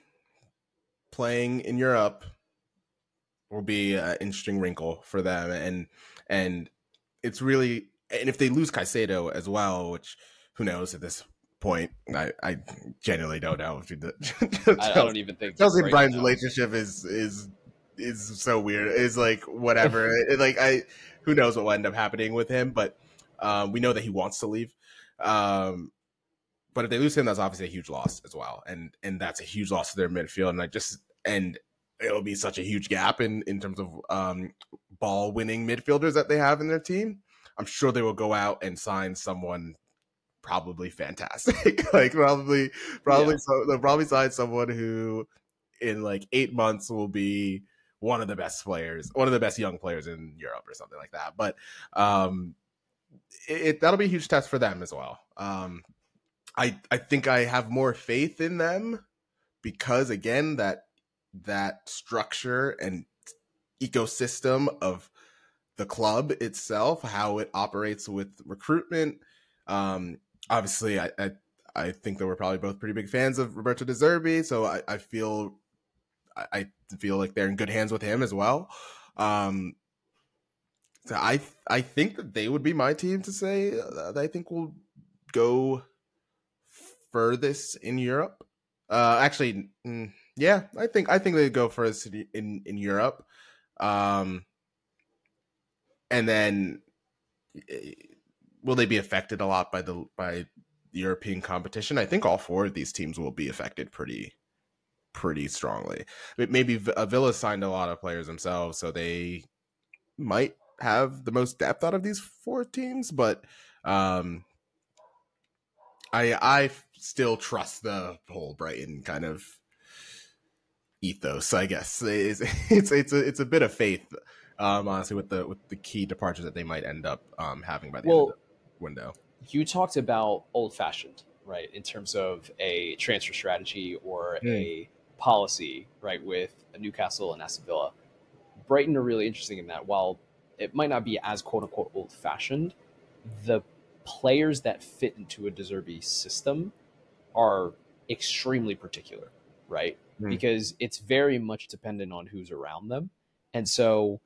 playing in Europe will be an interesting wrinkle for them, and and it's really and if they lose Caicedo as well, which who knows at this point, I, I genuinely don't know. If Chelsea, I don't even think Chelsea Brighton's relationship is is is so weird. Is like whatever. it, like I, who knows what will end up happening with him, but um, we know that he wants to leave. Um, but if they lose him, that's obviously a huge loss as well, and and that's a huge loss to their midfield. And I just and it'll be such a huge gap in in terms of um, ball winning midfielders that they have in their team. I'm sure they will go out and sign someone probably fantastic. like probably probably yeah. so they'll probably sign someone who in like eight months will be one of the best players, one of the best young players in Europe or something like that. But um it, it that'll be a huge test for them as well. Um I I think I have more faith in them because again that that structure and ecosystem of the club itself, how it operates with recruitment. Um, obviously, I, I, I think that we're probably both pretty big fans of Roberto De Zerbi, so I, I feel I feel like they're in good hands with him as well. Um, so I I think that they would be my team to say that I think will go furthest in Europe. Uh, actually, mm, yeah, I think I think they go city in in Europe, um, and then will they be affected a lot by the by the European competition? I think all four of these teams will be affected pretty pretty strongly. Maybe Villa signed a lot of players themselves, so they might have the most depth out of these four teams, but um, I I still trust the whole Brighton kind of ethos, I guess. It's it's it's a, it's a bit of faith, um, honestly, with the with the key departures that they might end up um, having by the Well- end of the window. you talked about old fashioned, right? In terms of a transfer strategy or a policy, right? With Newcastle and Aston Villa, Brighton are really interesting in that. While it might not be as quote unquote old fashioned, the players that fit into a De Zerbi system are extremely particular, right? Hmm. Because it's very much dependent on who's around them, and so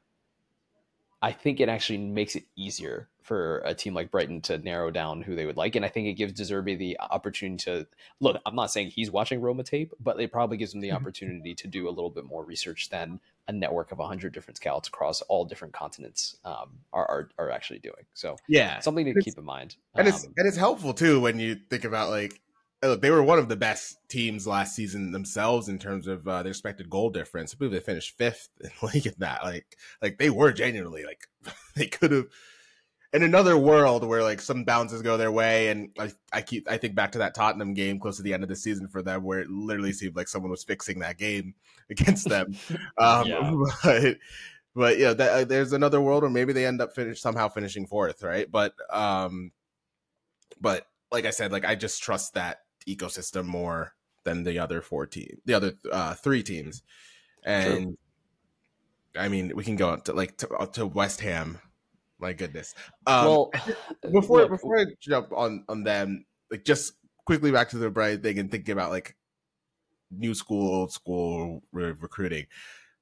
I think it actually makes it easier for a team like Brighton to narrow down who they would like. And I think it gives De Zerbi the opportunity to look. I'm not saying he's watching Roma tape, but it probably gives him the Mhm. opportunity to do a little bit more research than a network of 100 different scouts across all different continents um, are, are, are actually doing. So Yeah, something to It's- keep in mind. and it's Um, and it's helpful too when you think about like uh, they were one of the best teams last season themselves in terms of uh, their expected goal difference. I believe they finished fifth in league at that. Like like they were genuinely like they could have. In another world where like some bounces go their way, and I, I keep I think back to that Tottenham game close to the end of the season for them, where it literally seemed like someone was fixing that game against them. Um, Yeah. But but yeah, that, uh, there's another world where maybe they end up finish somehow finishing fourth, right? But um, but like I said, like I just trust that ecosystem more than the other four teams, the other uh, three teams, and I mean we can go to like to, uh, to West Ham. My goodness. Um, well, before look, before I jump on on them, like just quickly back to the Bright thing and thinking about like new school, old school re- recruiting.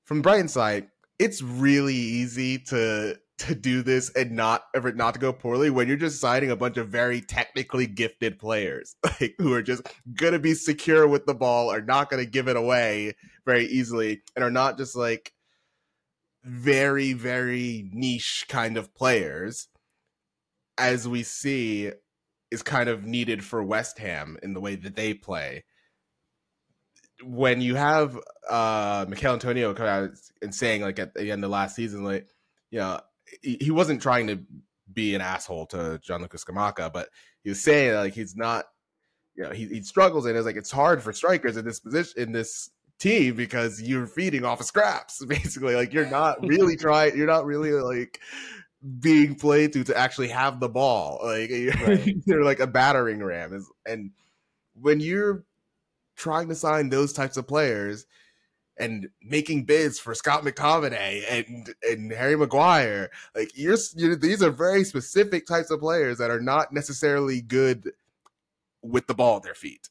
From Brighton side, it's really easy to to do this and not ever not to go poorly when you're just signing a bunch of very technically gifted players, like who are just gonna be secure with the ball, are not gonna give it away very easily, and are not just like very very niche kind of players as we see is kind of needed for West Ham in the way that they play. When you have uh Michail Antonio come out and saying like at the end of last season, like you know, he, he wasn't trying to be an asshole to Gianluca Scamacca, but he was saying like he's not you know, he, he struggles and it's like it's hard for strikers in this position in this team because you're feeding off of scraps basically. Like you're not really trying you're not really like being played to to actually have the ball. Like you're, Right. you're like a battering ram and when you're trying to sign those types of players and making bids for Scott McTominay and and Harry Maguire like you're, you're these are very specific types of players that are not necessarily good with the ball at their feet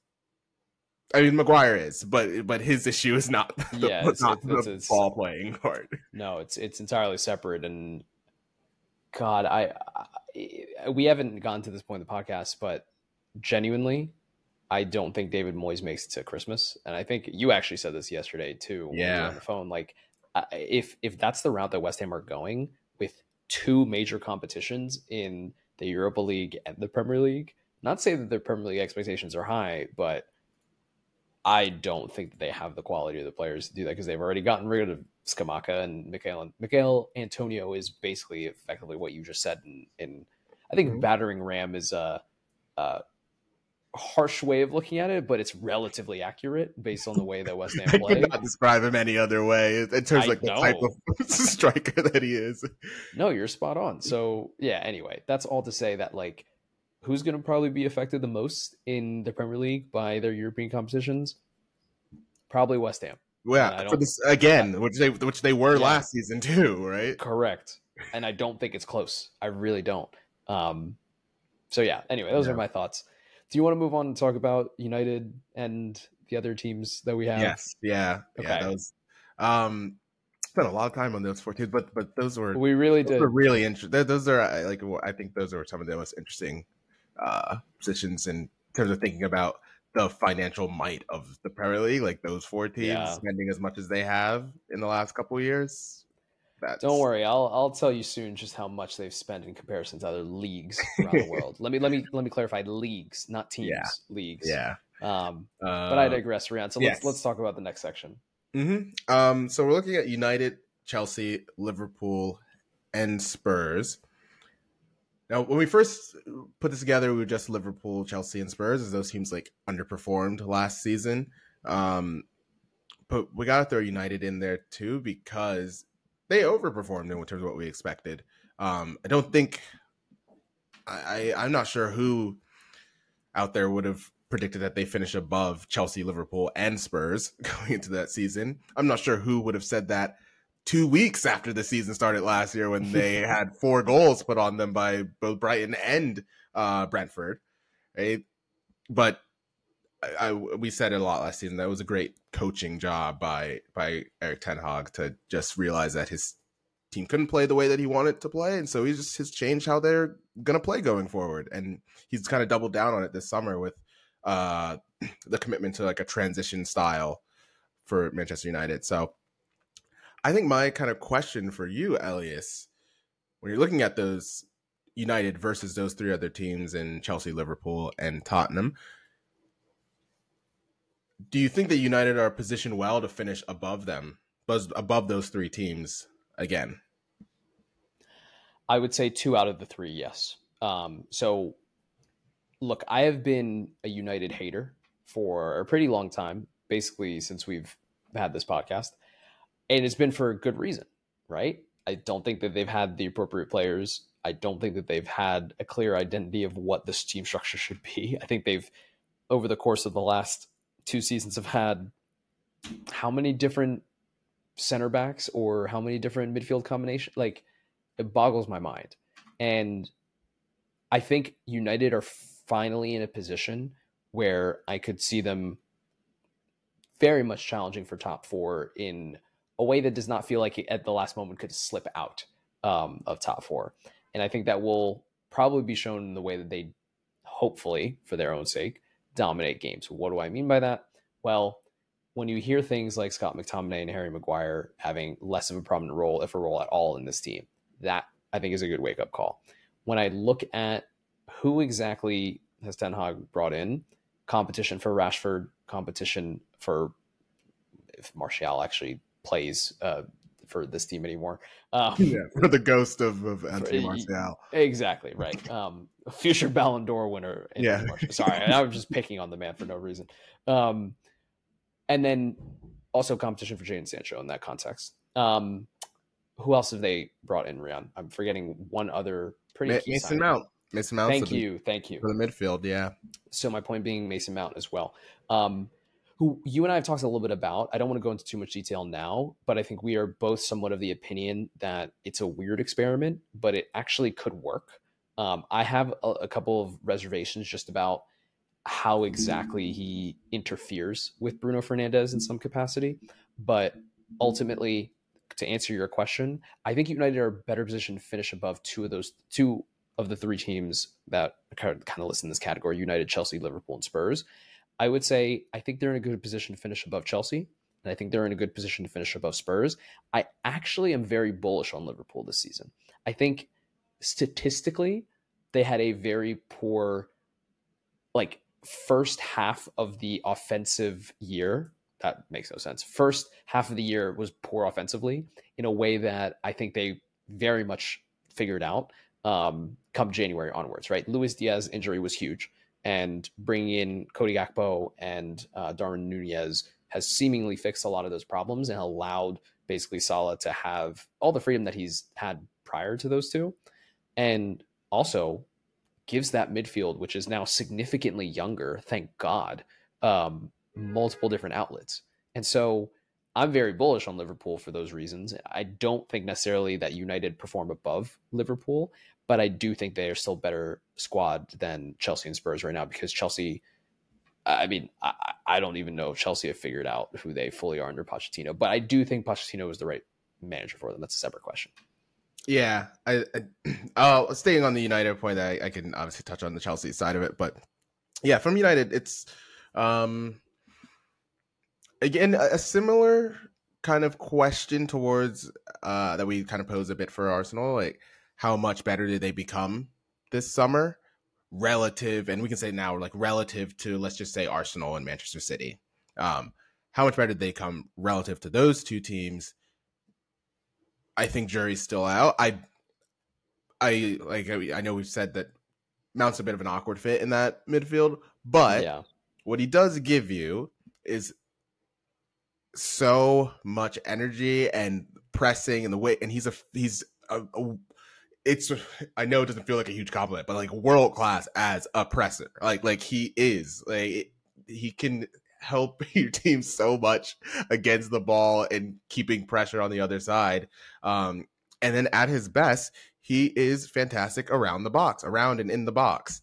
I mean, Maguire is, but but his issue is not the, Yeah, it's- not it's- the it's- ball playing part. No, it's it's entirely separate. And God, I, I we haven't gotten to this point in the podcast, but genuinely, I don't think David Moyes makes it to Christmas. And I think you actually said this yesterday too. when we were Yeah. on the phone. Like, if if that's the route that West Ham are going with two major competitions in the Europa League and the Premier League, not say that their Premier League expectations are high, but I don't think that they have the quality of the players to do that because they've already gotten rid of Scamacca and Michail. Michail Antonio is basically effectively what you just said. In, in I think Mhm. battering ram is a, a harsh way of looking at it, but it's relatively accurate based on the way that West Ham I play. could not describe him any other way in terms of like the type of striker that he is. No, you're spot on. So yeah, anyway, that's all to say that like who's going to probably be affected the most in the Premier League by their European competitions? Probably West Ham. Yeah, for this again, which they which they were Yeah. last season too, right? Correct. And I don't think it's close. I really don't. Um, so yeah. Anyway, those Yeah. are my thoughts. Do you want to move on and talk about United and the other teams that we have? Yes, yeah, yeah. Okay. Those, um, spent a lot of time on those four teams, but but those were We really those did. are really interesting. Those are like I think those are some of the most interesting uh, positions in terms of thinking about the financial might of the Premier League. Like those four teams Yeah. spending as much as they have in the last couple of years. That's, Don't worry, I'll I'll tell you soon just how much they've spent in comparison to other leagues around the world. Let me let me let me clarify leagues, not teams, Yeah. leagues. Yeah, Um, uh, but I digress, Rian. So let's yes. let's talk about the next section. hmm Um, so we're looking at United, Chelsea, Liverpool, and Spurs. Now, when we first put this together, we were just Liverpool, Chelsea, and Spurs, as those teams like underperformed last season. Um, but we got to throw United in there too because they overperformed in terms of what we expected. Um, I don't think I, I I'm not sure who out there would have predicted that they finish above Chelsea, Liverpool, and Spurs going into that season. I'm not sure who would have said that two weeks after the season started last year when they had four goals put on them by both Brighton and uh, Brentford. Right? But I, I, we said it a lot last season. That was a great coaching job by by Erik Ten Hag to just realize that his team couldn't play the way that he wanted to play, and so he just has changed how they're gonna play going forward. And he's kind of doubled down on it this summer with uh, the commitment to like a transition style for Manchester United. So I think my kind of question for you, Elias, when you're looking at those United versus those three other teams in Chelsea, Liverpool, and Tottenham, do you think that United are positioned well to finish above them, above those three teams again? I would say two out of the three, yes. Um, so, look, I have been a United hater for a pretty long time, basically since we've had this podcast and it's been for a good reason, right? I don't think that they've had the appropriate players. I don't think that they've had a clear identity of what this team structure should be. I think they've, over the course of the last two seasons, have had how many different center backs or how many different midfield combinations? Like, it boggles my mind. And I think United are finally in a position where I could see them very much challenging for top four in a way that does not feel like it, at the last moment could slip out um, of top four. And I think that will probably be shown in the way that they, hopefully, for their own sake, dominate games. What do I mean by that? Well, when you hear things like Scott McTominay and Harry Maguire having less of a prominent role, if a role at all, in this team, that I think is a good wake up call. When I look at who exactly has Ten Hag brought in, competition for Rashford, competition for if Martial actually plays uh, for this team anymore. Um, yeah, for the ghost of, of Anthony Martial. Exactly right. Um, future Ballon d'Or winner. Yeah. Sorry, I was just picking on the man for no reason. Um, and then also competition for Jadon Sancho in that context. Um, who else have they brought in, Rian? I'm forgetting one other pretty Ma- Mason Mount. Mason Mount. Thank you, thank you for the midfield. Yeah. So my point being Mason Mount as well. Um, who you and I have talked a little bit about. I don't want to go into too much detail now, but I think we are both somewhat of the opinion that it's a weird experiment, but it actually could work. Um, I have a, a, couple of reservations just about how exactly he interferes with Bruno Fernandes in some capacity, but ultimately, to answer your question, I think United are better positioned to finish above two of those two of the three teams that kind of list in this category: United, Chelsea, Liverpool, and Spurs. I would say I think they're in a good position to finish above Chelsea, and I think they're in a good position to finish above Spurs. I actually am very bullish on Liverpool this season. I think statistically, they had a very poor, like, first half of the offensive year. That makes no sense. First half of the year was poor offensively in a way that I think they very much figured out um, come January onwards, right? Luis Diaz injury was huge and bringing in Cody Gakpo and uh, Darwin Nunez has seemingly fixed a lot of those problems and allowed basically Salah to have all the freedom that he's had prior to those two, and also gives that midfield, which is now significantly younger, thank God, um, multiple different outlets. And so I'm very bullish on Liverpool for those reasons. I don't think necessarily that United perform above Liverpool, but I do think they are still better squad than Chelsea and Spurs right now because Chelsea. I mean, I, I don't even know if Chelsea have figured out who they fully are under Pochettino, but I do think Pochettino is the right manager for them. That's a separate question. Yeah, I, I uh, staying on the United point, I, I can obviously touch on the Chelsea side of it, but yeah, from United, it's um again a similar kind of question towards uh that we kind of pose a bit for Arsenal, like how much better did they become this summer relative and we can say now like relative to let's just say Arsenal and Manchester City. Um how much better did they come relative to those two teams? I think jury's still out. I I like I know we've said that Mount's a bit of an awkward fit in that midfield, but yeah. what he does give you is so much energy and pressing and the way and he's a he's a, a it's I know it doesn't feel like a huge compliment, but like world class as a presser. Like like he is. Like he can help your team so much against the ball and keeping pressure on the other side. Um and then at his best, he is fantastic around the box, around and in the box.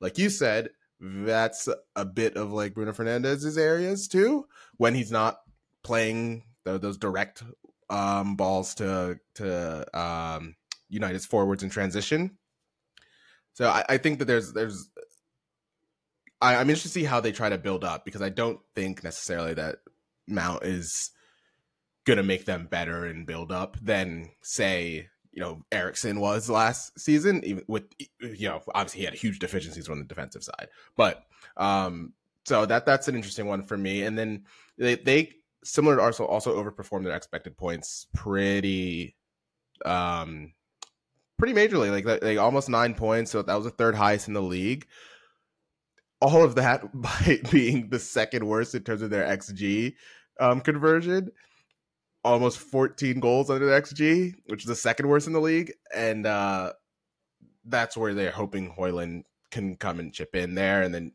Like you said, that's a bit of like Bruno Fernandes's areas too when he's not playing those direct um, balls to to um, United's forwards in transition. So I, I think that there's there's I, I'm interested to see how they try to build up because I don't think necessarily that Mount is gonna make them better and build up than say you know Eriksen was last season. Even with you know obviously he had huge deficiencies on the defensive side, but um so that that's an interesting one for me. And then they they similar to Arsenal also overperformed their expected points pretty um pretty majorly like like almost nine points so that was the third highest in the league. All of that by being the second worst in terms of their xg um conversion. Almost 14 goals under the xg which is the second worst in the league and uh that's where they're hoping Højlund can come and chip in there and then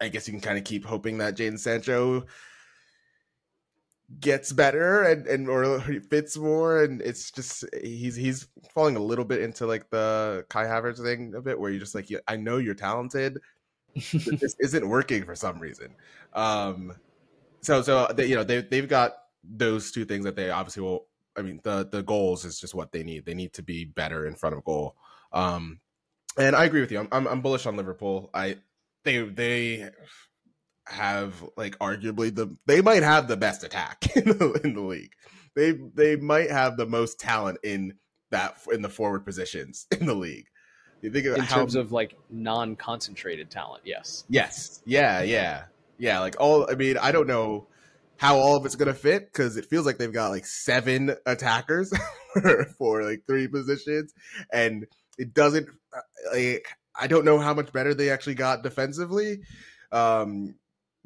I guess you can kind of keep hoping that Jadon Sancho gets better and and or fits more and it's just he's he's falling a little bit into like the Kai Havertz thing a bit where you're just like I know you're talented this isn't working for some reason. Um so so they, you know they they've got those two things that they obviously will I mean the the goals is just what they need. They need to be better in front of goal. Um and I agree with you. I'm I'm, I'm bullish on Liverpool. I they they have like arguably the they might have the best attack in the in the league. They they might have the most talent in that in the forward positions in the league. You think in how, terms of like non-concentrated talent, yes. Yes. Yeah, yeah. Yeah, like all I mean, I don't know how all of it's going to fit cuz it feels like they've got like seven attackers for, for like three positions and it doesn't uh, like I don't know how much better they actually got defensively. Um,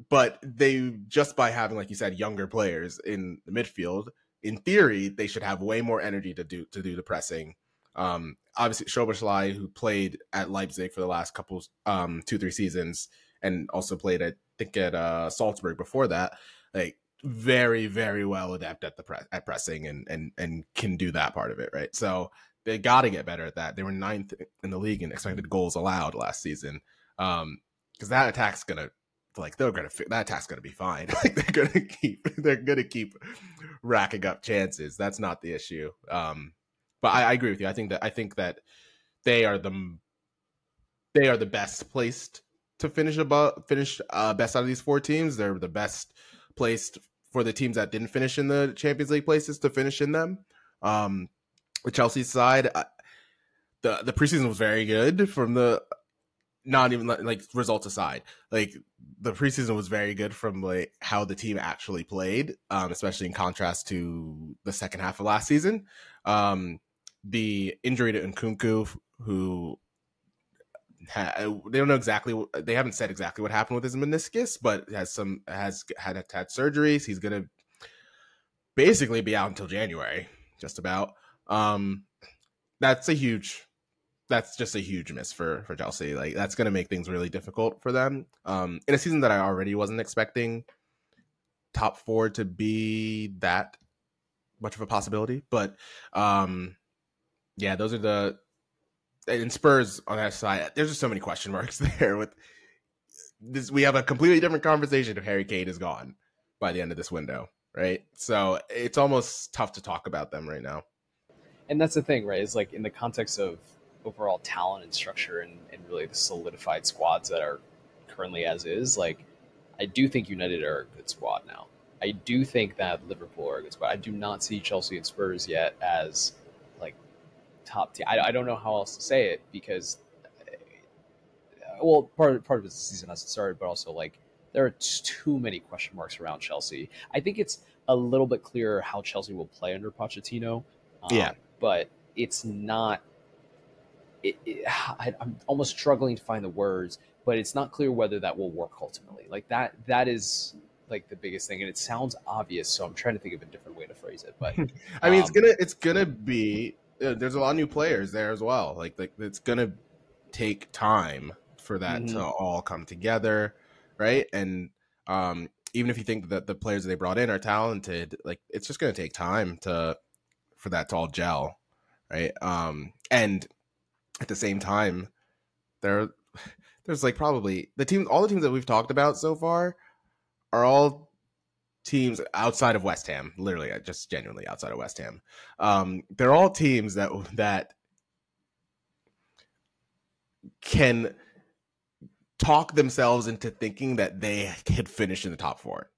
but they just by having, like you said, younger players in the midfield, in theory, they should have way more energy to do to do the pressing. Um, obviously, Szoboszlai, who played at Leipzig for the last couple, um, two three seasons, and also played I think at uh, Salzburg before that, like very very well adept at the press at pressing and and and can do that part of it right. So they got to get better at that. They were ninth in the league in expected goals allowed last season. Um, because that attack's gonna like they're gonna that attack's gonna be fine. like they're gonna keep they're gonna keep racking up chances. That's not the issue. Um, but I, I agree with you. I think that I think that they are the they are the best placed to finish above finish uh, best out of these four teams. They're the best placed for the teams that didn't finish in the Champions League places to finish in them. Um, the Chelsea side, the the preseason was very good from the not even like results aside. Like the preseason was very good from like how the team actually played, um, especially in contrast to the second half of last season. Um, the injury to Nkunku, who ha- they don't know exactly, what, they haven't said exactly what happened with his meniscus, but has some has had had had surgeries. He's gonna basically be out until January, just about. Um, that's a huge that's just a huge miss for for Chelsea. Like that's going to make things really difficult for them. Um, in a season that I already wasn't expecting top four to be that much of a possibility, but um, yeah, those are the and Spurs on that side. There's just so many question marks there. With this, we have a completely different conversation if Harry Kane is gone by the end of this window, right? So it's almost tough to talk about them right now and that's the thing, right? Is like in the context of overall talent and structure and, and really the solidified squads that are currently as is, like I do think United are a good squad now. I do think that Liverpool are a good squad. I do not see Chelsea and Spurs yet as like top team. I, I don't know how else to say it because, uh, well, part of, part of the season hasn't started, but also like there are too many question marks around Chelsea. I think it's a little bit clearer how Chelsea will play under Pochettino. Um, yeah, but it's not it, it, I, am almost struggling to find the words, but it's not clear whether that will work ultimately. Like that, that is like the biggest thing, and it sounds obvious. So I'm trying to think of a different way to phrase it. But I mean, it's Um, gonna it's gonna be uh, there's a lot of new players there as well. Like like it's gonna take time for that to Mhm. all come together, right? And um, even if you think that the players that they brought in are talented, like it's just gonna take time to for that to all gel, right? Um, and at the same time, there there's like probably the team all the teams that we've talked about so far are all teams outside of West Ham, literally uh, just genuinely outside of West Ham. Um, they're all teams that that can talk themselves into thinking that they could finish in the top four.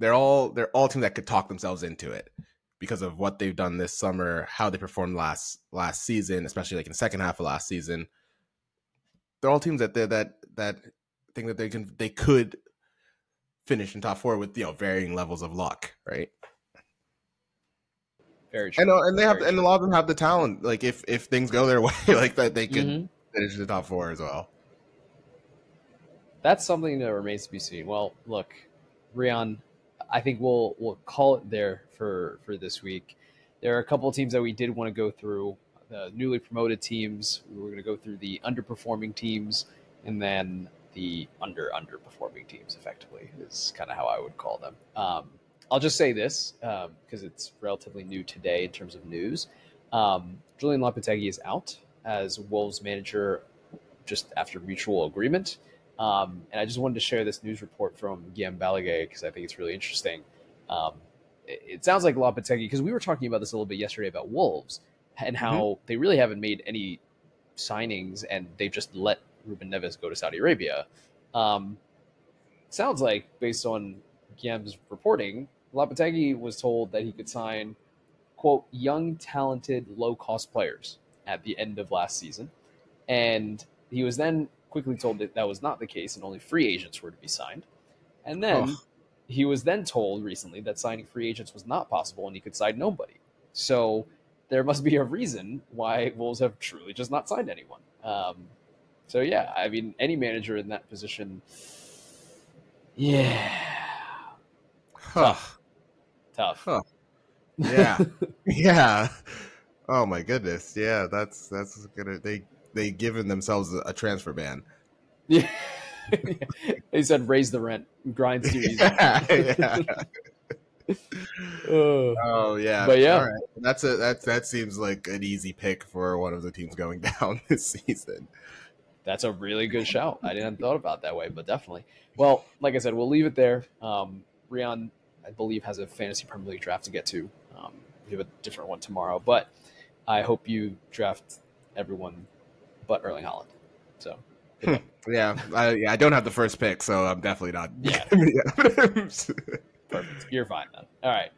They're all they're all teams that could talk themselves into it because of what they've done this summer, how they performed last last season, especially like in the second half of last season. They're all teams that they that that think that they can they could finish in top four with you know varying levels of luck, right? very true. And uh, and they have Very and a lot of them have the talent. Like if if things go their way, like that, they could Mhm. finish the top four as well. That's something that remains to be seen. Well, look, Rian, I think we'll we'll call it there for for this week. There are a couple of teams that we did want to go through. The newly promoted teams. We were going to go through the underperforming teams, and then the under underperforming teams. Effectively, is kind of how I would call them. Um, I'll just say this because it's relatively new today in terms of news. Um, Julian Lopetegui is out as Wolves manager just after mutual agreement. Um, and I just wanted to share this news report from Guillaume Balagué because I think it's really interesting. Um, it, it sounds like Lopetegui, because we were talking about this a little bit yesterday about Wolves and how they really haven't made any signings and they've just let Ruben Neves go to Saudi Arabia. Um, sounds like, based on Guillaume's reporting, Lopetegui was told that he could sign, quote, young, talented, low cost players at the end of last season. And he was then quickly told that that was not the case and only free agents were to be signed. And then Ugh. he was then told recently that signing free agents was not possible and he could sign nobody. So there must be a reason why Wolves have truly just not signed anyone. Um, so yeah, I mean, any manager in that position, yeah, Huh. tough. Huh. Yeah. yeah. Oh my goodness. Yeah, that's that's gonna they they given themselves a, transfer ban. Yeah. they said raise the rent, grind easy. yeah, yeah. Oh yeah. But yeah. All right. That's a that that seems like an easy pick for one of the teams going down this season. That's a really good shout. I didn't thought about that way, but definitely. Well, like I said, we'll leave it there. Um, Rian, I believe, has a fantasy Premier League draft to get to. Um, we have a different one tomorrow, but I hope you draft everyone but Erling Haaland. So Yeah, I, yeah, I don't have the first pick, so I'm definitely not. Yeah. yeah. perfect. You're fine then. All right.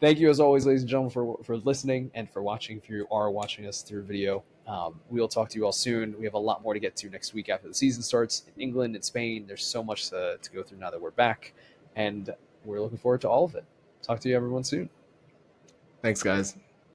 Thank you, as always, ladies and gentlemen, for, for listening and for watching. If you are watching us through video, um, we'll talk to you all soon. We have a lot more to get to next week after the season starts in England and Spain. There's so much to, to go through now that we're back, and we're looking forward to all of it. Talk to you, everyone, soon. Thanks, guys.